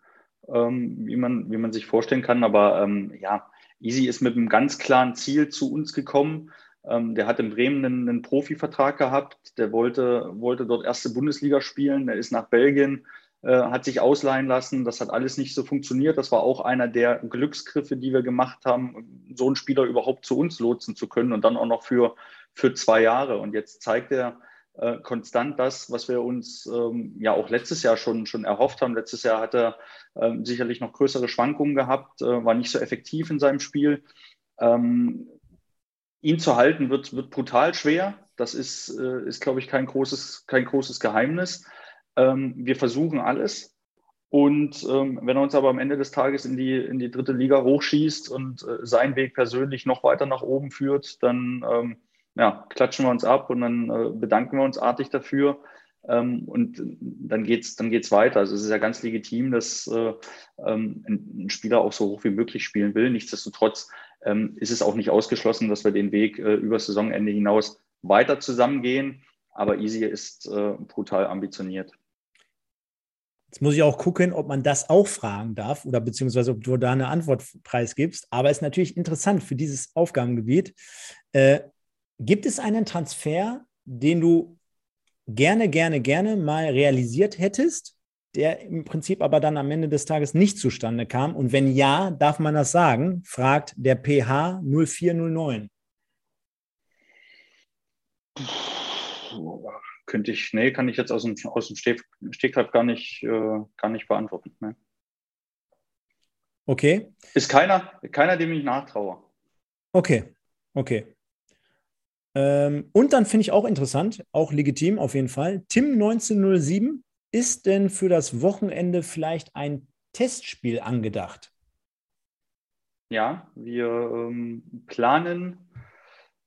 ähm, wie, man, wie man sich vorstellen kann. Aber ähm, ja, Easy ist mit einem ganz klaren Ziel zu uns gekommen. Ähm, der hat in Bremen einen, einen Profivertrag gehabt. Der wollte, wollte dort erste Bundesliga spielen. Der ist nach Belgien, äh, hat sich ausleihen lassen. Das hat alles nicht so funktioniert. Das war auch einer der Glücksgriffe, die wir gemacht haben, so einen Spieler überhaupt zu uns lotsen zu können und dann auch noch für, für zwei Jahre. Und jetzt zeigt er, äh, konstant das, was wir uns ähm, ja auch letztes Jahr schon, schon erhofft haben. Letztes Jahr hat er ähm, sicherlich noch größere Schwankungen gehabt, äh, war nicht so effektiv in seinem Spiel. Ähm, ihn zu halten wird, wird brutal schwer. Das ist, äh, ist glaube ich, kein großes, kein großes Geheimnis. Ähm, wir versuchen alles. Und ähm, wenn er uns aber am Ende des Tages in die, in die dritte Liga hochschießt und äh, seinen Weg persönlich noch weiter nach oben führt, dann ähm, ja, klatschen wir uns ab und dann äh, bedanken wir uns artig dafür. Ähm, und dann geht es dann geht's weiter. Also es ist ja ganz legitim, dass äh, ähm, ein, Spieler auch so hoch wie möglich spielen will. Nichtsdestotrotz ähm, ist es auch nicht ausgeschlossen, dass wir den Weg äh, über Saisonende hinaus weiter zusammengehen. Aber Easy ist äh, brutal ambitioniert. Jetzt muss ich auch gucken, ob man das auch fragen darf oder beziehungsweise ob du da eine Antwort preisgibst. Aber es ist natürlich interessant für dieses Aufgabengebiet. Äh, gibt es einen Transfer, den du gerne, gerne, gerne mal realisiert hättest, der im Prinzip aber dann am Ende des Tages nicht zustande kam? Und wenn ja, darf man das sagen? Fragt der PH 0409. Könnte ich, nee, kann ich jetzt aus dem, aus dem Stegreif gar nicht, äh, gar nicht beantworten. Nee. Okay. Ist keiner, keiner, dem ich nachtraue. Okay, okay. Ähm, und dann finde ich auch interessant, auch legitim auf jeden Fall. Tim 1907, ist denn für das Wochenende vielleicht ein Testspiel angedacht? Ja, wir ähm, planen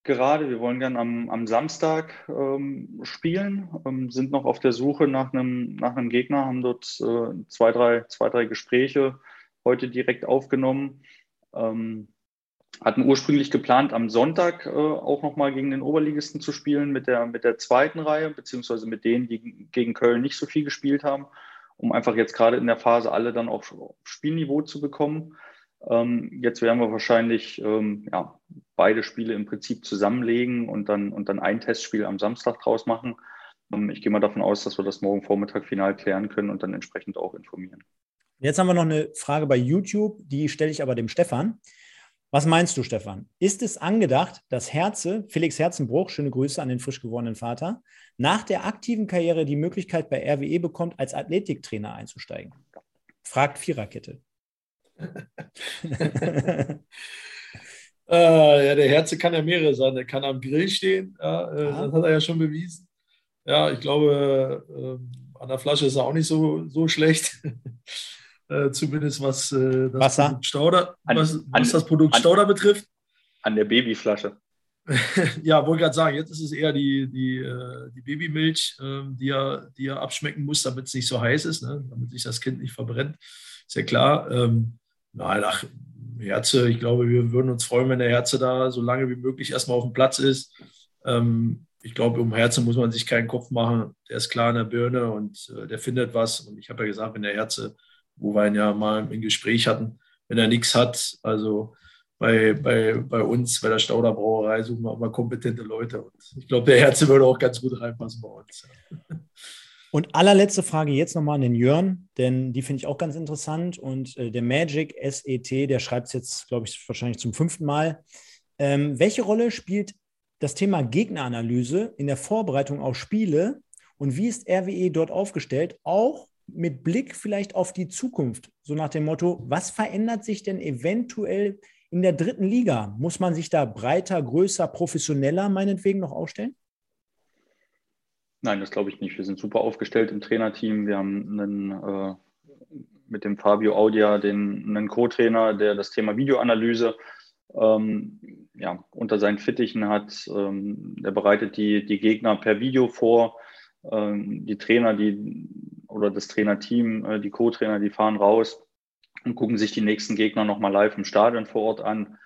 gerade, wir wollen gerne am, am Samstag ähm, spielen, ähm, sind noch auf der Suche nach einem, nach einem Gegner, haben dort äh, zwei, drei, zwei, drei Gespräche heute direkt aufgenommen. Ähm, hatten ursprünglich geplant, am Sonntag äh, auch nochmal gegen den Oberligisten zu spielen mit der, mit der zweiten Reihe, beziehungsweise mit denen, die gegen Köln nicht so viel gespielt haben, um einfach jetzt gerade in der Phase alle dann auf Spielniveau zu bekommen. Ähm, jetzt werden wir wahrscheinlich ähm, ja, beide Spiele im Prinzip zusammenlegen und dann, und dann ein Testspiel am Samstag draus machen. Ähm, ich gehe mal davon aus, dass wir das morgen Vormittag final klären können und dann entsprechend auch informieren. Jetzt haben wir noch eine Frage bei YouTube, die stelle ich aber dem Stefan. Was meinst du, Stefan? Ist es angedacht, dass Herze, Felix Herzenbruch, schöne Grüße an den frisch gewordenen Vater, nach der aktiven Karriere die Möglichkeit bei RWE bekommt, als Athletiktrainer einzusteigen? Fragt Viererkette. [laughs] äh, ja, der Herze kann ja mehrere sein. Der kann am Grill stehen. Ja, äh, das hat er ja schon bewiesen. Ja, ich glaube, äh, an der Flasche ist er auch nicht so, so schlecht. Äh, zumindest was, äh, das Wasser. Produkt Stauder, an, was, was das Produkt an, Stauder betrifft. An der Babyflasche. [laughs] ja, wollte gerade sagen, jetzt ist es eher die, die, äh, die Babymilch, ähm, die, er, die er abschmecken muss, damit es nicht so heiß ist, ne? damit sich das Kind nicht verbrennt. Ist ja klar. Ähm, nein, ach, Herze, ich glaube, wir würden uns freuen, wenn der Herze da so lange wie möglich erstmal auf dem Platz ist. Ähm, ich glaube, um Herze muss man sich keinen Kopf machen. Der ist klar in der Birne und äh, der findet was. Und ich habe ja gesagt, wenn der Herze, wo wir ihn ja mal im Gespräch hatten, wenn er nichts hat, also bei, bei, bei uns, bei der Stauder Brauerei, suchen wir immer kompetente Leute. Und ich glaube, der Herze würde auch ganz gut reinpassen bei uns. [laughs] Und allerletzte Frage jetzt nochmal an den Jörn, denn die finde ich auch ganz interessant. Und äh, der Magic SET, der schreibt es jetzt, glaube ich, wahrscheinlich zum fünften Mal. Ähm, welche Rolle spielt das Thema Gegneranalyse in der Vorbereitung auf Spiele und wie ist RWE dort aufgestellt? Auch mit Blick vielleicht auf die Zukunft, so nach dem Motto, was verändert sich denn eventuell in der dritten Liga? Muss man sich da breiter, größer, professioneller meinetwegen noch aufstellen? Nein, das glaube ich nicht. Wir sind super aufgestellt im Trainerteam. Wir haben einen, äh, mit dem Fabio Audia den, einen Co-Trainer, der das Thema Videoanalyse ähm, ja, unter seinen Fittichen hat. Ähm, der bereitet die, die Gegner per Video vor. Ähm, die Trainer, die oder das Trainerteam, äh, die Co-Trainer, die fahren raus und gucken sich die nächsten Gegner nochmal live im Stadion vor Ort an.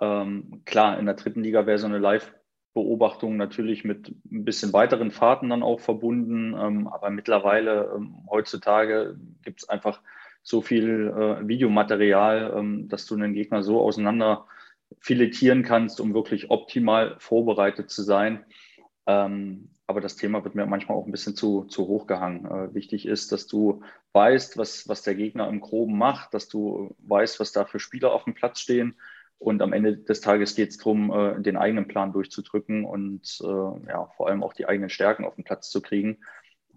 Ähm, klar, in der dritten Liga wäre so eine Live- Beobachtung natürlich mit ein bisschen weiteren Fahrten dann auch verbunden. Ähm, aber mittlerweile, ähm, heutzutage, gibt es einfach so viel äh, Videomaterial, ähm, dass du einen Gegner so auseinander filetieren kannst, um wirklich optimal vorbereitet zu sein. Ähm, aber das Thema wird mir manchmal auch ein bisschen zu, zu hoch gehangen. Äh, wichtig ist, dass du weißt, was, was der Gegner im Groben macht, dass du weißt, was da für Spieler auf dem Platz stehen und am Ende des Tages geht es darum, äh, den eigenen Plan durchzudrücken und äh, ja, vor allem auch die eigenen Stärken auf den Platz zu kriegen.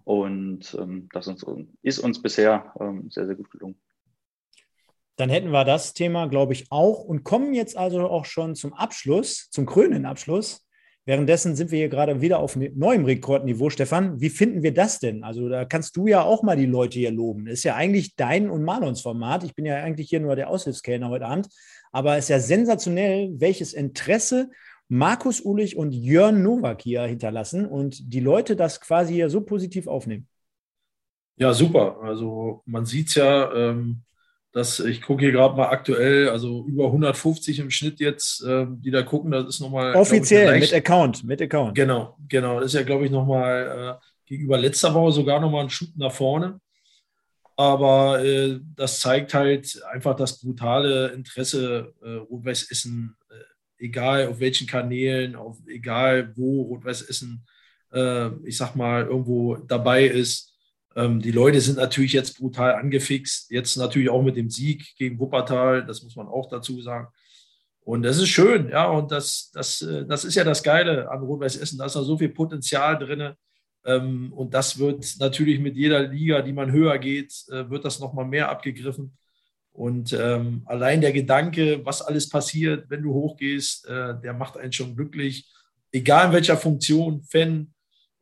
Und ähm, das uns, ist uns bisher ähm, sehr, sehr gut gelungen. Dann hätten wir das Thema, glaube ich, auch und kommen jetzt also auch schon zum Abschluss, zum krönenden Abschluss. Währenddessen sind wir hier gerade wieder auf neuem Rekordniveau. Stefan, wie finden wir das denn? Also da kannst du ja auch mal die Leute hier loben. Ist ja eigentlich dein und Marlons Format. Ich bin ja eigentlich hier nur der Aushilfskellner heute Abend. Aber es ist ja sensationell, welches Interesse Markus Ulich und Jörn Nowak hier hinterlassen und die Leute das quasi hier so positiv aufnehmen. Ja, super. Also man sieht es ja, ähm, dass ich gucke hier gerade mal aktuell, also über 150 im Schnitt jetzt, ähm, die da gucken. Das ist nochmal. Offiziell, ich, mit Account, mit Account. Genau, genau. Das ist ja, glaube ich, nochmal äh, gegenüber letzter Woche sogar nochmal ein Schub nach vorne. Aber äh, das zeigt halt einfach das brutale Interesse äh, Rot-Weiß Essen, äh, egal auf welchen Kanälen, auf, egal wo Rot-Weiß Essen, äh, ich sag mal, irgendwo dabei ist. Ähm, die Leute sind natürlich jetzt brutal angefixt. Jetzt natürlich auch mit dem Sieg gegen Wuppertal, das muss man auch dazu sagen. Und das ist schön, ja, und das, das, äh, das ist ja das Geile an Rot-Weiß Essen. Da ist noch so viel Potenzial drin ähm, und das wird natürlich mit jeder Liga, die man höher geht, äh, wird das nochmal mehr abgegriffen. Und ähm, allein der Gedanke, was alles passiert, wenn du hochgehst, äh, der macht einen schon glücklich. Egal in welcher Funktion, Fan,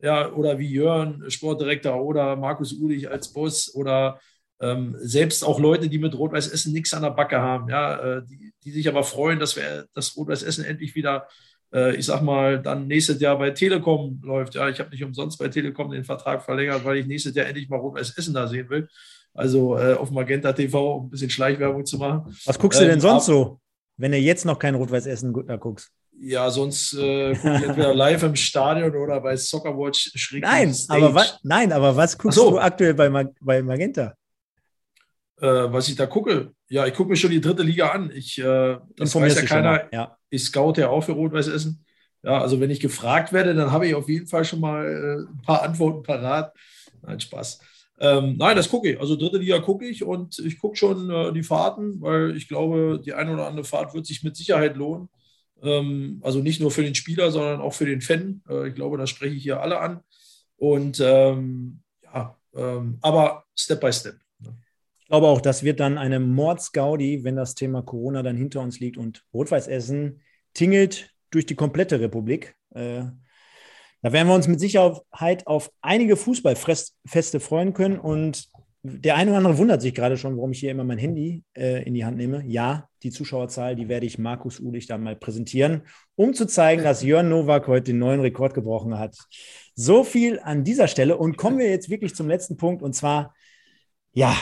ja, oder wie Jörn, Sportdirektor oder Markus Ulich als Boss oder ähm, selbst auch Leute, die mit Rot-Weiß Essen nichts an der Backe haben, ja, äh, die, die sich aber freuen, dass wir das Rot-Weiß Essen endlich wieder äh, ich sag mal, dann nächstes Jahr bei Telekom läuft. Ja, ich habe nicht umsonst bei Telekom den Vertrag verlängert, weil ich nächstes Jahr endlich mal Rot-Weiß Essen da sehen will. Also äh, auf Magenta TV, um ein bisschen Schleichwerbung zu machen. Was guckst du denn ähm, sonst so, wenn du jetzt noch kein Rot-Weiß Essen da guckst? Ja, sonst äh, gucke ich entweder [laughs] live im Stadion oder bei Soccerwatch schräg nein, aber was, nein, aber was guckst so. du aktuell bei, Mag bei Magenta? Äh, was ich da gucke? Ja, ich gucke mir schon die dritte Liga an. Ich, äh, das weiß ja keiner. Ja ich scout ja auch für Rot-Weiß Essen. Ja, also wenn ich gefragt werde, dann habe ich auf jeden Fall schon mal äh, ein paar Antworten parat. Nein, Spaß. Ähm, nein, das gucke ich. Also dritte Liga gucke ich und ich gucke schon äh, die Fahrten, weil ich glaube, die eine oder andere Fahrt wird sich mit Sicherheit lohnen. Ähm, also nicht nur für den Spieler, sondern auch für den Fan. Äh, ich glaube, da spreche ich hier alle an. Und ähm, ja, ähm, aber Step by Step. Ne? Ich glaube auch, das wird dann eine Mordsgaudi, wenn das Thema Corona dann hinter uns liegt und Rot-Weiß Essen tingelt durch die komplette Republik. Äh, da werden wir uns mit Sicherheit auf einige Fußballfeste freuen können. Und der eine oder andere wundert sich gerade schon, warum ich hier immer mein Handy äh, in die Hand nehme. Ja, die Zuschauerzahl, die werde ich Markus Ulich dann mal präsentieren, um zu zeigen, dass Jörn Nowak heute den neuen Rekord gebrochen hat. So viel an dieser Stelle. Und kommen wir jetzt wirklich zum letzten Punkt. Und zwar, ja,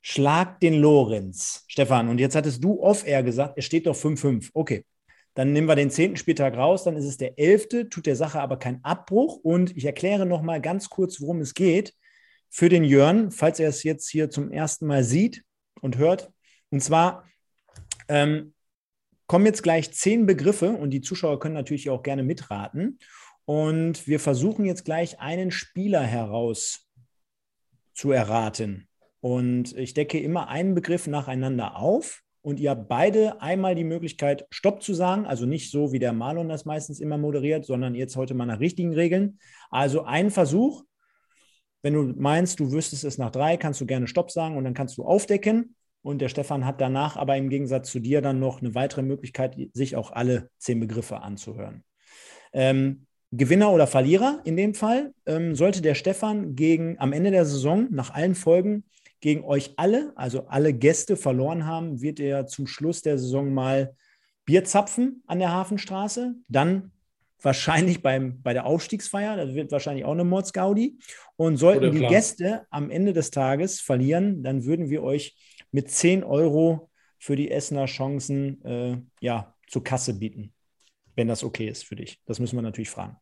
schlag den Lorenz. Stefan, und jetzt hattest du off-air gesagt, es steht doch 5-5. Okay, dann nehmen wir den zehnten Spieltag raus, dann ist es der elfte, tut der Sache aber keinen Abbruch. Und ich erkläre nochmal ganz kurz, worum es geht für den Jörn, falls er es jetzt hier zum ersten Mal sieht und hört. Und zwar ähm, kommen jetzt gleich zehn Begriffe und die Zuschauer können natürlich auch gerne mitraten. Und wir versuchen jetzt gleich einen Spieler heraus zu erraten. Und ich decke immer einen Begriff nacheinander auf und ihr habt beide einmal die Möglichkeit, Stopp zu sagen. Also nicht so, wie der Marlon das meistens immer moderiert, sondern jetzt heute mal nach richtigen Regeln. Also ein Versuch. Wenn du meinst, du wüsstest es nach drei, kannst du gerne Stopp sagen und dann kannst du aufdecken. Und der Stefan hat danach aber im Gegensatz zu dir dann noch eine weitere Möglichkeit, sich auch alle zehn Begriffe anzuhören. Ähm, Gewinner oder Verlierer in dem Fall ähm, sollte der Stefan gegen am Ende der Saison nach allen Folgen gegen euch alle, also alle Gäste verloren haben, wird er zum Schluss der Saison mal Bier zapfen an der Hafenstraße. Dann wahrscheinlich beim, bei der Aufstiegsfeier, das wird wahrscheinlich auch eine Mordsgaudi. Und sollten die Gäste am Ende des Tages verlieren, dann würden wir euch mit 10 Euro für die Essener Chancen äh, ja, zur Kasse bieten, wenn das okay ist für dich. Das müssen wir natürlich fragen.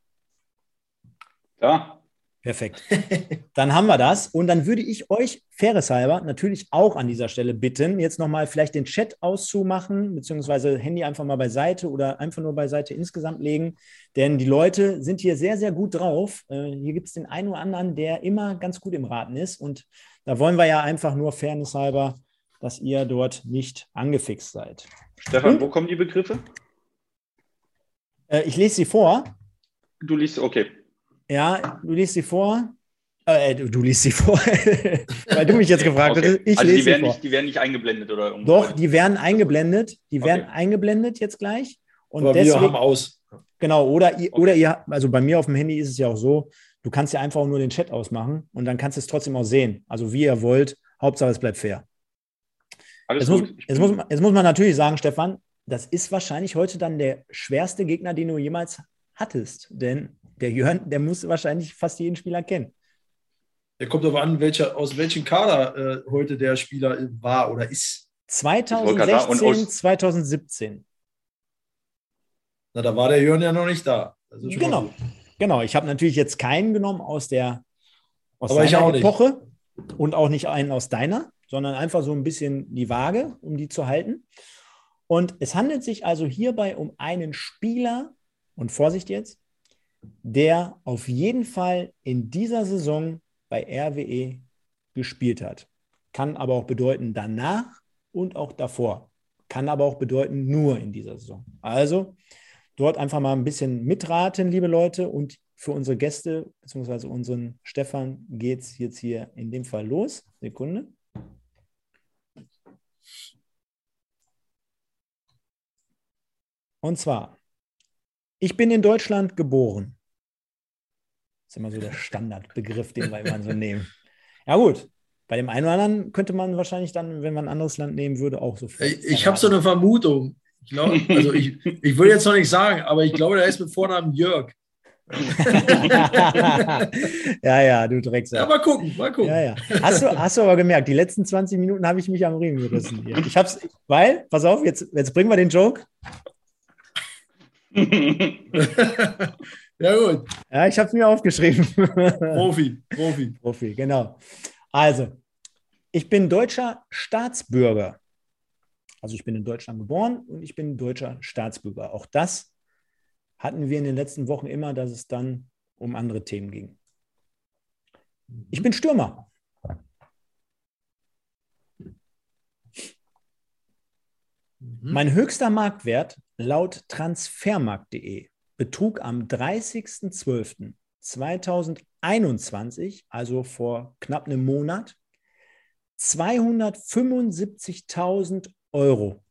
Ja, Perfekt. [laughs] Dann haben wir das. Und dann würde ich euch, faireshalber, natürlich auch an dieser Stelle bitten, jetzt nochmal vielleicht den Chat auszumachen, beziehungsweise Handy einfach mal beiseite oder einfach nur beiseite insgesamt legen. Denn die Leute sind hier sehr, sehr gut drauf. Äh, hier gibt es den einen oder anderen, der immer ganz gut im Raten ist. Und da wollen wir ja einfach nur fairnesshalber, dass ihr dort nicht angefixt seid. Stefan, hm? wo kommen die Begriffe? Äh, ich lese sie vor. Du liest, okay. Ja, du liest sie vor. Äh, du, du liest sie vor, [laughs] weil du mich jetzt gefragt okay. hast. Ich also lese die werden, sie vor. Nicht, die werden nicht eingeblendet oder irgendwo. Doch, die werden eingeblendet. Die okay. werden eingeblendet jetzt gleich. Und Aber deswegen, wir haben aus. Genau, oder, okay. oder ihr, also bei mir auf dem Handy ist es ja auch so, du kannst ja einfach nur den Chat ausmachen und dann kannst du es trotzdem auch sehen. Also wie ihr wollt, Hauptsache es bleibt fair. Alles jetzt, gut. Muss, jetzt, muss, jetzt muss man natürlich sagen, Stefan, das ist wahrscheinlich heute dann der schwerste Gegner, den du jemals hattest. Denn der Jörn, der muss wahrscheinlich fast jeden Spieler kennen. Der kommt aber an, welcher, aus welchem Kader äh, heute der Spieler war oder ist. 2016, 2017. Na, da war der Jörn ja noch nicht da. genau. Genau. Ich habe natürlich jetzt keinen genommen aus der aus aber ich auch Epoche nicht. und auch nicht einen aus deiner, sondern einfach so ein bisschen die Waage, um die zu halten. Und es handelt sich also hierbei um einen Spieler, und Vorsicht jetzt, der auf jeden Fall in dieser Saison bei RWE gespielt hat. Kann aber auch bedeuten danach und auch davor. Kann aber auch bedeuten nur in dieser Saison. Also dort einfach mal ein bisschen mitraten, liebe Leute. Und für unsere Gäste, beziehungsweise unseren Stefan, geht es jetzt hier in dem Fall los. Sekunde. Und zwar, ich bin in Deutschland geboren. Ist immer so der Standardbegriff, den wir immer so nehmen. Ja, gut. Bei dem einen oder anderen könnte man wahrscheinlich dann, wenn man ein anderes Land nehmen würde, auch so. Ich, ich habe so eine Vermutung. Ich glaube, also ich, [laughs] ich will jetzt noch nicht sagen, aber ich glaube, der ist mit Vornamen Jörg. [laughs] ja, ja, du Drecksack. Ja, mal gucken, mal gucken. Ja, ja. Hast, du, hast du aber gemerkt, die letzten 20 Minuten habe ich mich am Riemen gerissen. Hier. Ich hab's, weil, pass auf, jetzt, jetzt bringen wir den Joke. [laughs] ja, gut. Ja, ich habe es mir aufgeschrieben. [laughs] Profi, Profi. Profi, genau. Also, ich bin deutscher Staatsbürger. Also ich bin in Deutschland geboren und ich bin deutscher Staatsbürger. Auch das hatten wir in den letzten Wochen immer, dass es dann um andere Themen ging. Ich bin Stürmer. Mhm. Mein höchster Marktwert laut transfermarkt.de betrug am 30.12.2021, also vor knapp einem Monat, 275.000 Euro.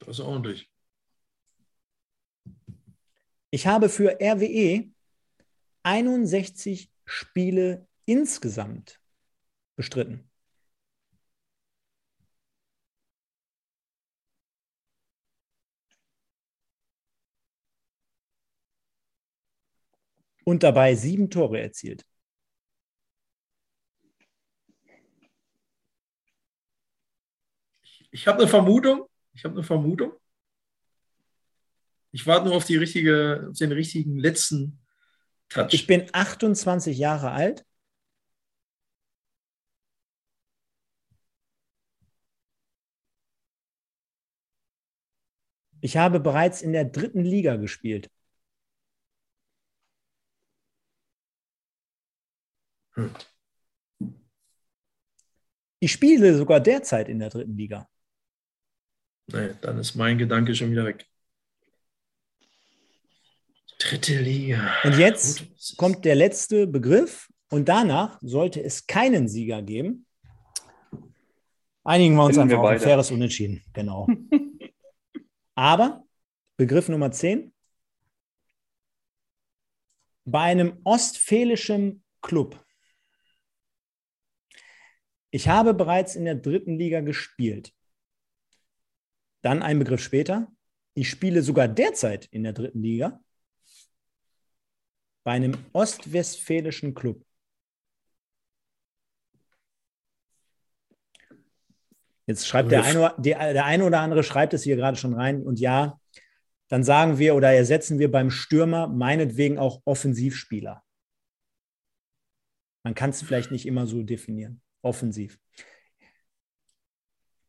Das ist ordentlich. Ich habe für RWE 61 Spiele insgesamt bestritten. Und dabei sieben Tore erzielt. Ich habe eine Vermutung. Ich habe eine Vermutung. Ich warte nur auf, die richtige, auf den richtigen letzten Touch. Ich bin 28 Jahre alt. Ich habe bereits in der dritten Liga gespielt. Hm. Ich spiele sogar derzeit in der dritten Liga. Nee, dann ist mein Gedanke schon wieder weg. Dritte Liga. Und jetzt Gut, kommt der letzte Begriff und danach sollte es keinen Sieger geben. Einigen wir uns Finden einfach wir auf ein faires Unentschieden. Genau. [laughs] Aber Begriff Nummer 10. Bei einem ostfälischen Club ich habe bereits in der dritten Liga gespielt. Dann ein Begriff später. Ich spiele sogar derzeit in der dritten Liga bei einem ostwestfälischen Club. Jetzt schreibt der eine, der eine oder andere schreibt es hier gerade schon rein und ja, dann sagen wir oder ersetzen wir beim Stürmer meinetwegen auch Offensivspieler. Man kann es vielleicht nicht immer so definieren offensiv.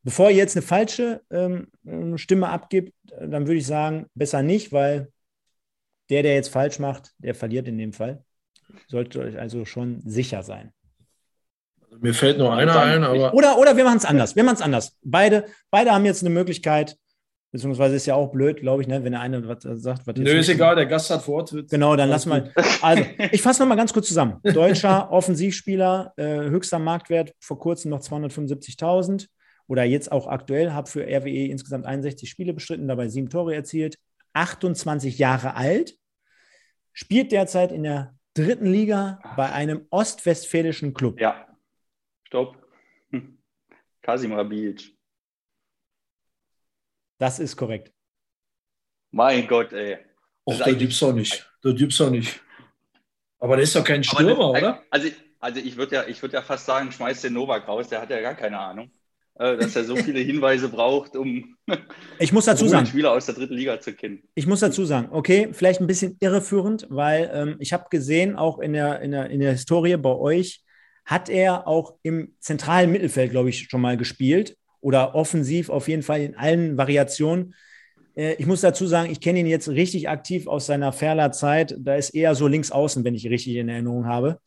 Bevor ihr jetzt eine falsche ähm, Stimme abgibt, dann würde ich sagen, besser nicht, weil der, der jetzt falsch macht, der verliert in dem Fall. Solltet euch also schon sicher sein. Also mir fällt nur einer ein, aber. Oder, oder wir machen es anders. Wir machen es anders. Beide, beide haben jetzt eine Möglichkeit, Beziehungsweise ist ja auch blöd, glaube ich, ne, wenn der eine was sagt. Was Nö, ist egal, der Gast hat Vortritt. Genau, dann lass mal. Also, ich fasse nochmal ganz kurz zusammen. [laughs] Deutscher Offensivspieler, äh, höchster Marktwert, vor kurzem noch 275.000 oder jetzt auch aktuell, habe für RWE insgesamt 61 Spiele bestritten, dabei sieben Tore erzielt, 28 Jahre alt, spielt derzeit in der dritten Liga bei einem ostwestfälischen Club. Ja, stopp. Hm. Kasim Rabic. Das ist korrekt. Mein Gott, ey. Och, der gibt's doch nicht. Der gibt's doch nicht. Aber der ist doch kein Stürmer, Aber, oder? Also, also ich würde ja, würd ja fast sagen, schmeiß den Novak raus, der hat ja gar keine Ahnung, äh, dass er so [laughs] viele Hinweise braucht, um Ich muss dazu um sagen, Spieler aus der dritten Liga zu kennen. Ich muss dazu sagen, okay, vielleicht ein bisschen irreführend, weil ähm, ich habe gesehen, auch in der, in, der, in der Historie bei euch, hat er auch im zentralen Mittelfeld, glaube ich, schon mal gespielt oder offensiv auf jeden Fall in allen Variationen. Äh, ich muss dazu sagen, ich kenne ihn jetzt richtig aktiv aus seiner Ferler Zeit. Da ist eher so links außen, wenn ich richtig in Erinnerung habe.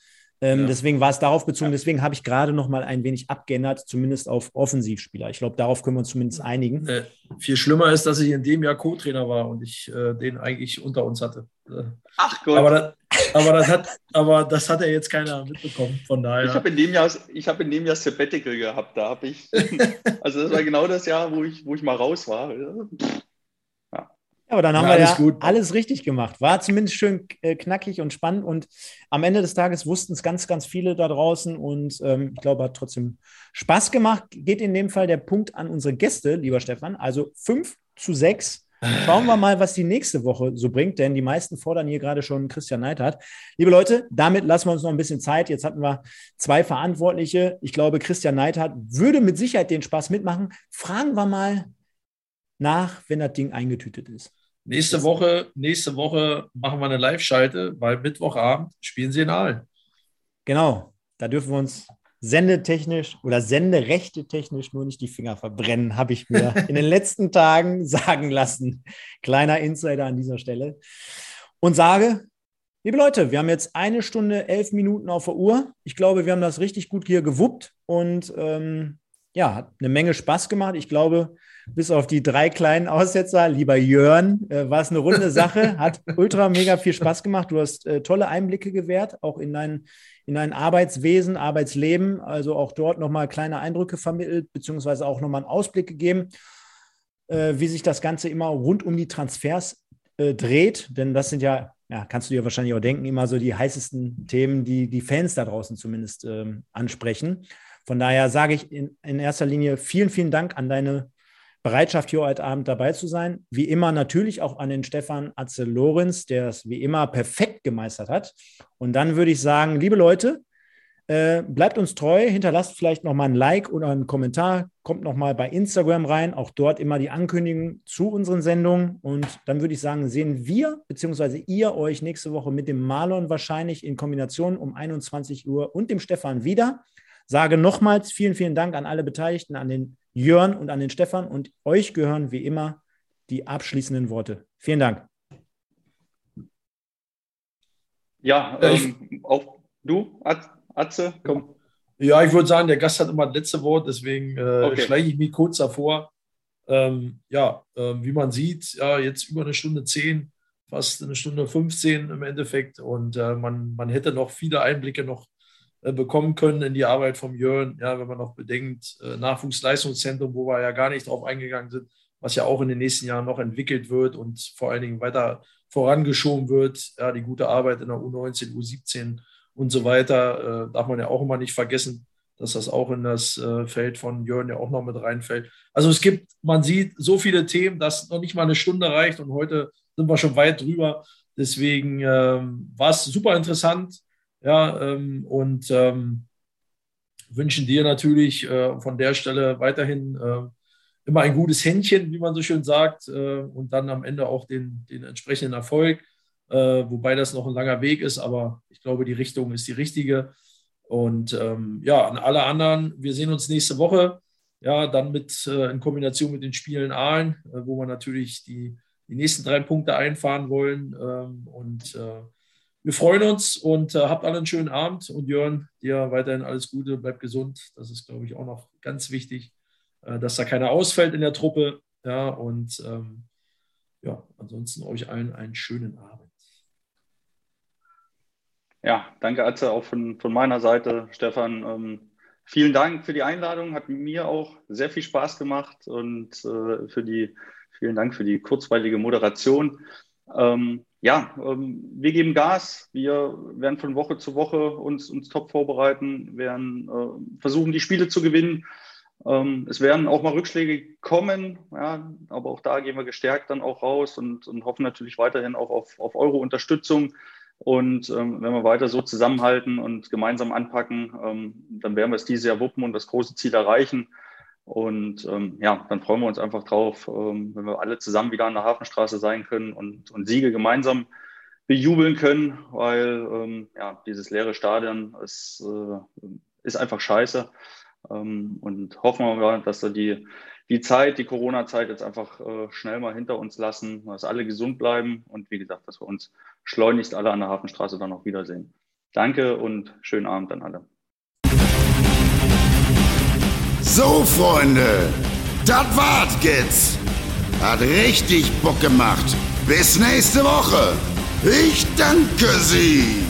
Ähm, Ja. Deswegen war es darauf bezogen. Deswegen habe ich gerade noch mal ein wenig abgeändert, zumindest auf Offensivspieler. Ich glaube, darauf können wir uns zumindest einigen. Äh, viel schlimmer ist, dass ich in dem Jahr Co-Trainer war und ich äh, den eigentlich unter uns hatte. Äh, Ach Gott, aber, das, aber, das hat, aber das hat ja jetzt keiner mitbekommen. Von ich daher. habe in dem Jahr, ich habe in dem Jahr Sabbatical gehabt. Da habe ich, [laughs] also das war genau das Jahr, wo ich, wo ich mal raus war. Ja, aber dann haben Ja, wir ja alles gut. alles richtig gemacht. War zumindest schön äh, knackig und spannend. Und am Ende des Tages wussten es ganz, ganz viele da draußen. Und ähm, ich glaube, hat trotzdem Spaß gemacht. Geht in dem Fall der Punkt an unsere Gäste, lieber Stefan. Also 5 zu 6. Schauen wir mal, was die nächste Woche so bringt, denn die meisten fordern hier gerade schon Christian Neidhardt. Liebe Leute, damit lassen wir uns noch ein bisschen Zeit. Jetzt hatten wir zwei Verantwortliche. Ich glaube, Christian Neidhardt würde mit Sicherheit den Spaß mitmachen. Fragen wir mal nach, wenn das Ding eingetütet ist. Nächste Woche, nächste Woche machen wir eine Live-Schalte, weil Mittwochabend spielen sie in Aalen. Genau, da dürfen wir uns sendetechnisch oder senderechte technisch nur nicht die Finger verbrennen, habe ich mir [laughs] in den letzten Tagen sagen lassen. Kleiner Insider an dieser Stelle. Und sage, liebe Leute, wir haben jetzt eine Stunde, elf Minuten auf der Uhr. Ich glaube, wir haben das richtig gut hier gewuppt und ähm, ja, hat eine Menge Spaß gemacht. Ich glaube, bis auf die drei kleinen Aussetzer, lieber Jörn, äh, war es eine runde Sache, [laughs] hat ultra mega viel Spaß gemacht. Du hast äh, tolle Einblicke gewährt, auch in dein, in dein Arbeitswesen, Arbeitsleben, also auch dort nochmal kleine Eindrücke vermittelt, beziehungsweise auch nochmal einen Ausblick gegeben, äh, wie sich das Ganze immer rund um die Transfers äh, dreht. Denn das sind ja, ja, kannst du dir wahrscheinlich auch denken, immer so die heißesten Themen, die die Fans da draußen zumindest ähm, ansprechen. Von daher sage ich in, in erster Linie vielen, vielen Dank an deine Bereitschaft, hier heute Abend dabei zu sein. Wie immer natürlich auch an den Stefan Atze-Lorenz, der es wie immer perfekt gemeistert hat. Und dann würde ich sagen, liebe Leute, äh, bleibt uns treu, hinterlasst vielleicht nochmal ein Like oder einen Kommentar, kommt nochmal bei Instagram rein, auch dort immer die Ankündigung zu unseren Sendungen. Und dann würde ich sagen, sehen wir bzw. ihr euch nächste Woche mit dem Marlon wahrscheinlich in Kombination um 21 Uhr und dem Stefan wieder. Sage nochmals vielen, vielen Dank an alle Beteiligten, an den Jörn und an den Stefan. Und euch gehören wie immer die abschließenden Worte. Vielen Dank. Ja, ähm, auch du, At- Atze, komm. Ja, ich würde sagen, der Gast hat immer das letzte Wort, deswegen äh, Okay. schleiche ich mich kurz davor. Ähm, ja, ähm, wie man sieht, ja, jetzt über eine Stunde zehn, fast eine Stunde 15 im Endeffekt. Und äh, man, man hätte noch viele Einblicke noch äh, bekommen können in die Arbeit vom Jörn. Ja, wenn man noch bedenkt, äh, Nachwuchsleistungszentrum, wo wir ja gar nicht drauf eingegangen sind, was ja auch in den nächsten Jahren noch entwickelt wird und vor allen Dingen weiter vorangeschoben wird. Ja, die gute Arbeit in der U19, U17 und so weiter, äh, darf man ja auch immer nicht vergessen, dass das auch in das äh, Feld von Jörn ja auch noch mit reinfällt. Also es gibt, man sieht so viele Themen, dass noch nicht mal eine Stunde reicht und heute sind wir schon weit drüber. Deswegen ähm, war es super interessant. Ja, ähm, und ähm, wünschen dir natürlich äh, von der Stelle weiterhin äh, immer ein gutes Händchen, wie man so schön sagt, äh, und dann am Ende auch den, den entsprechenden Erfolg, äh, wobei das noch ein langer Weg ist, aber ich glaube, die Richtung ist die richtige. Und ähm, ja, an alle anderen, wir sehen uns nächste Woche, ja, dann mit äh, in Kombination mit den Spielen Aalen, äh, wo wir natürlich die, die nächsten drei Punkte einfahren wollen. Ähm, und wir freuen uns und äh, habt alle einen schönen Abend. Und Jörn, dir weiterhin alles Gute, bleib gesund. Das ist, glaube ich, auch noch ganz wichtig, äh, dass da keiner ausfällt in der Truppe. Ja, und ähm, ja, ansonsten euch allen einen schönen Abend. Ja, danke Atze auch von, von meiner Seite, Stefan. Ähm, vielen Dank für die Einladung, hat mir auch sehr viel Spaß gemacht und äh, für die, vielen Dank für die kurzweilige Moderation. Ähm, ja, ähm, wir geben Gas. Wir werden von Woche zu Woche uns, uns top vorbereiten, werden äh, versuchen, die Spiele zu gewinnen. Ähm, es werden auch mal Rückschläge kommen, ja, aber auch da gehen wir gestärkt dann auch raus und, und hoffen natürlich weiterhin auch auf, auf eure Unterstützung. Und ähm, wenn wir weiter so zusammenhalten und gemeinsam anpacken, ähm, dann werden wir es dieses Jahr wuppen und das große Ziel erreichen. Und ähm, ja, dann freuen wir uns einfach drauf, ähm, wenn wir alle zusammen wieder an der Hafenstraße sein können und, und Siege gemeinsam bejubeln können, weil ähm, ja, dieses leere Stadion ist, äh, ist einfach scheiße. Ähm, und hoffen wir, dass wir die, die Zeit, die Corona-Zeit jetzt einfach äh, schnell mal hinter uns lassen, dass alle gesund bleiben und wie gesagt, dass wir uns schleunigst alle an der Hafenstraße dann auch wiedersehen. Danke und schönen Abend an alle. So, Freunde, das war's jetzt. Hat richtig Bock gemacht. Bis nächste Woche. Ich danke Sie.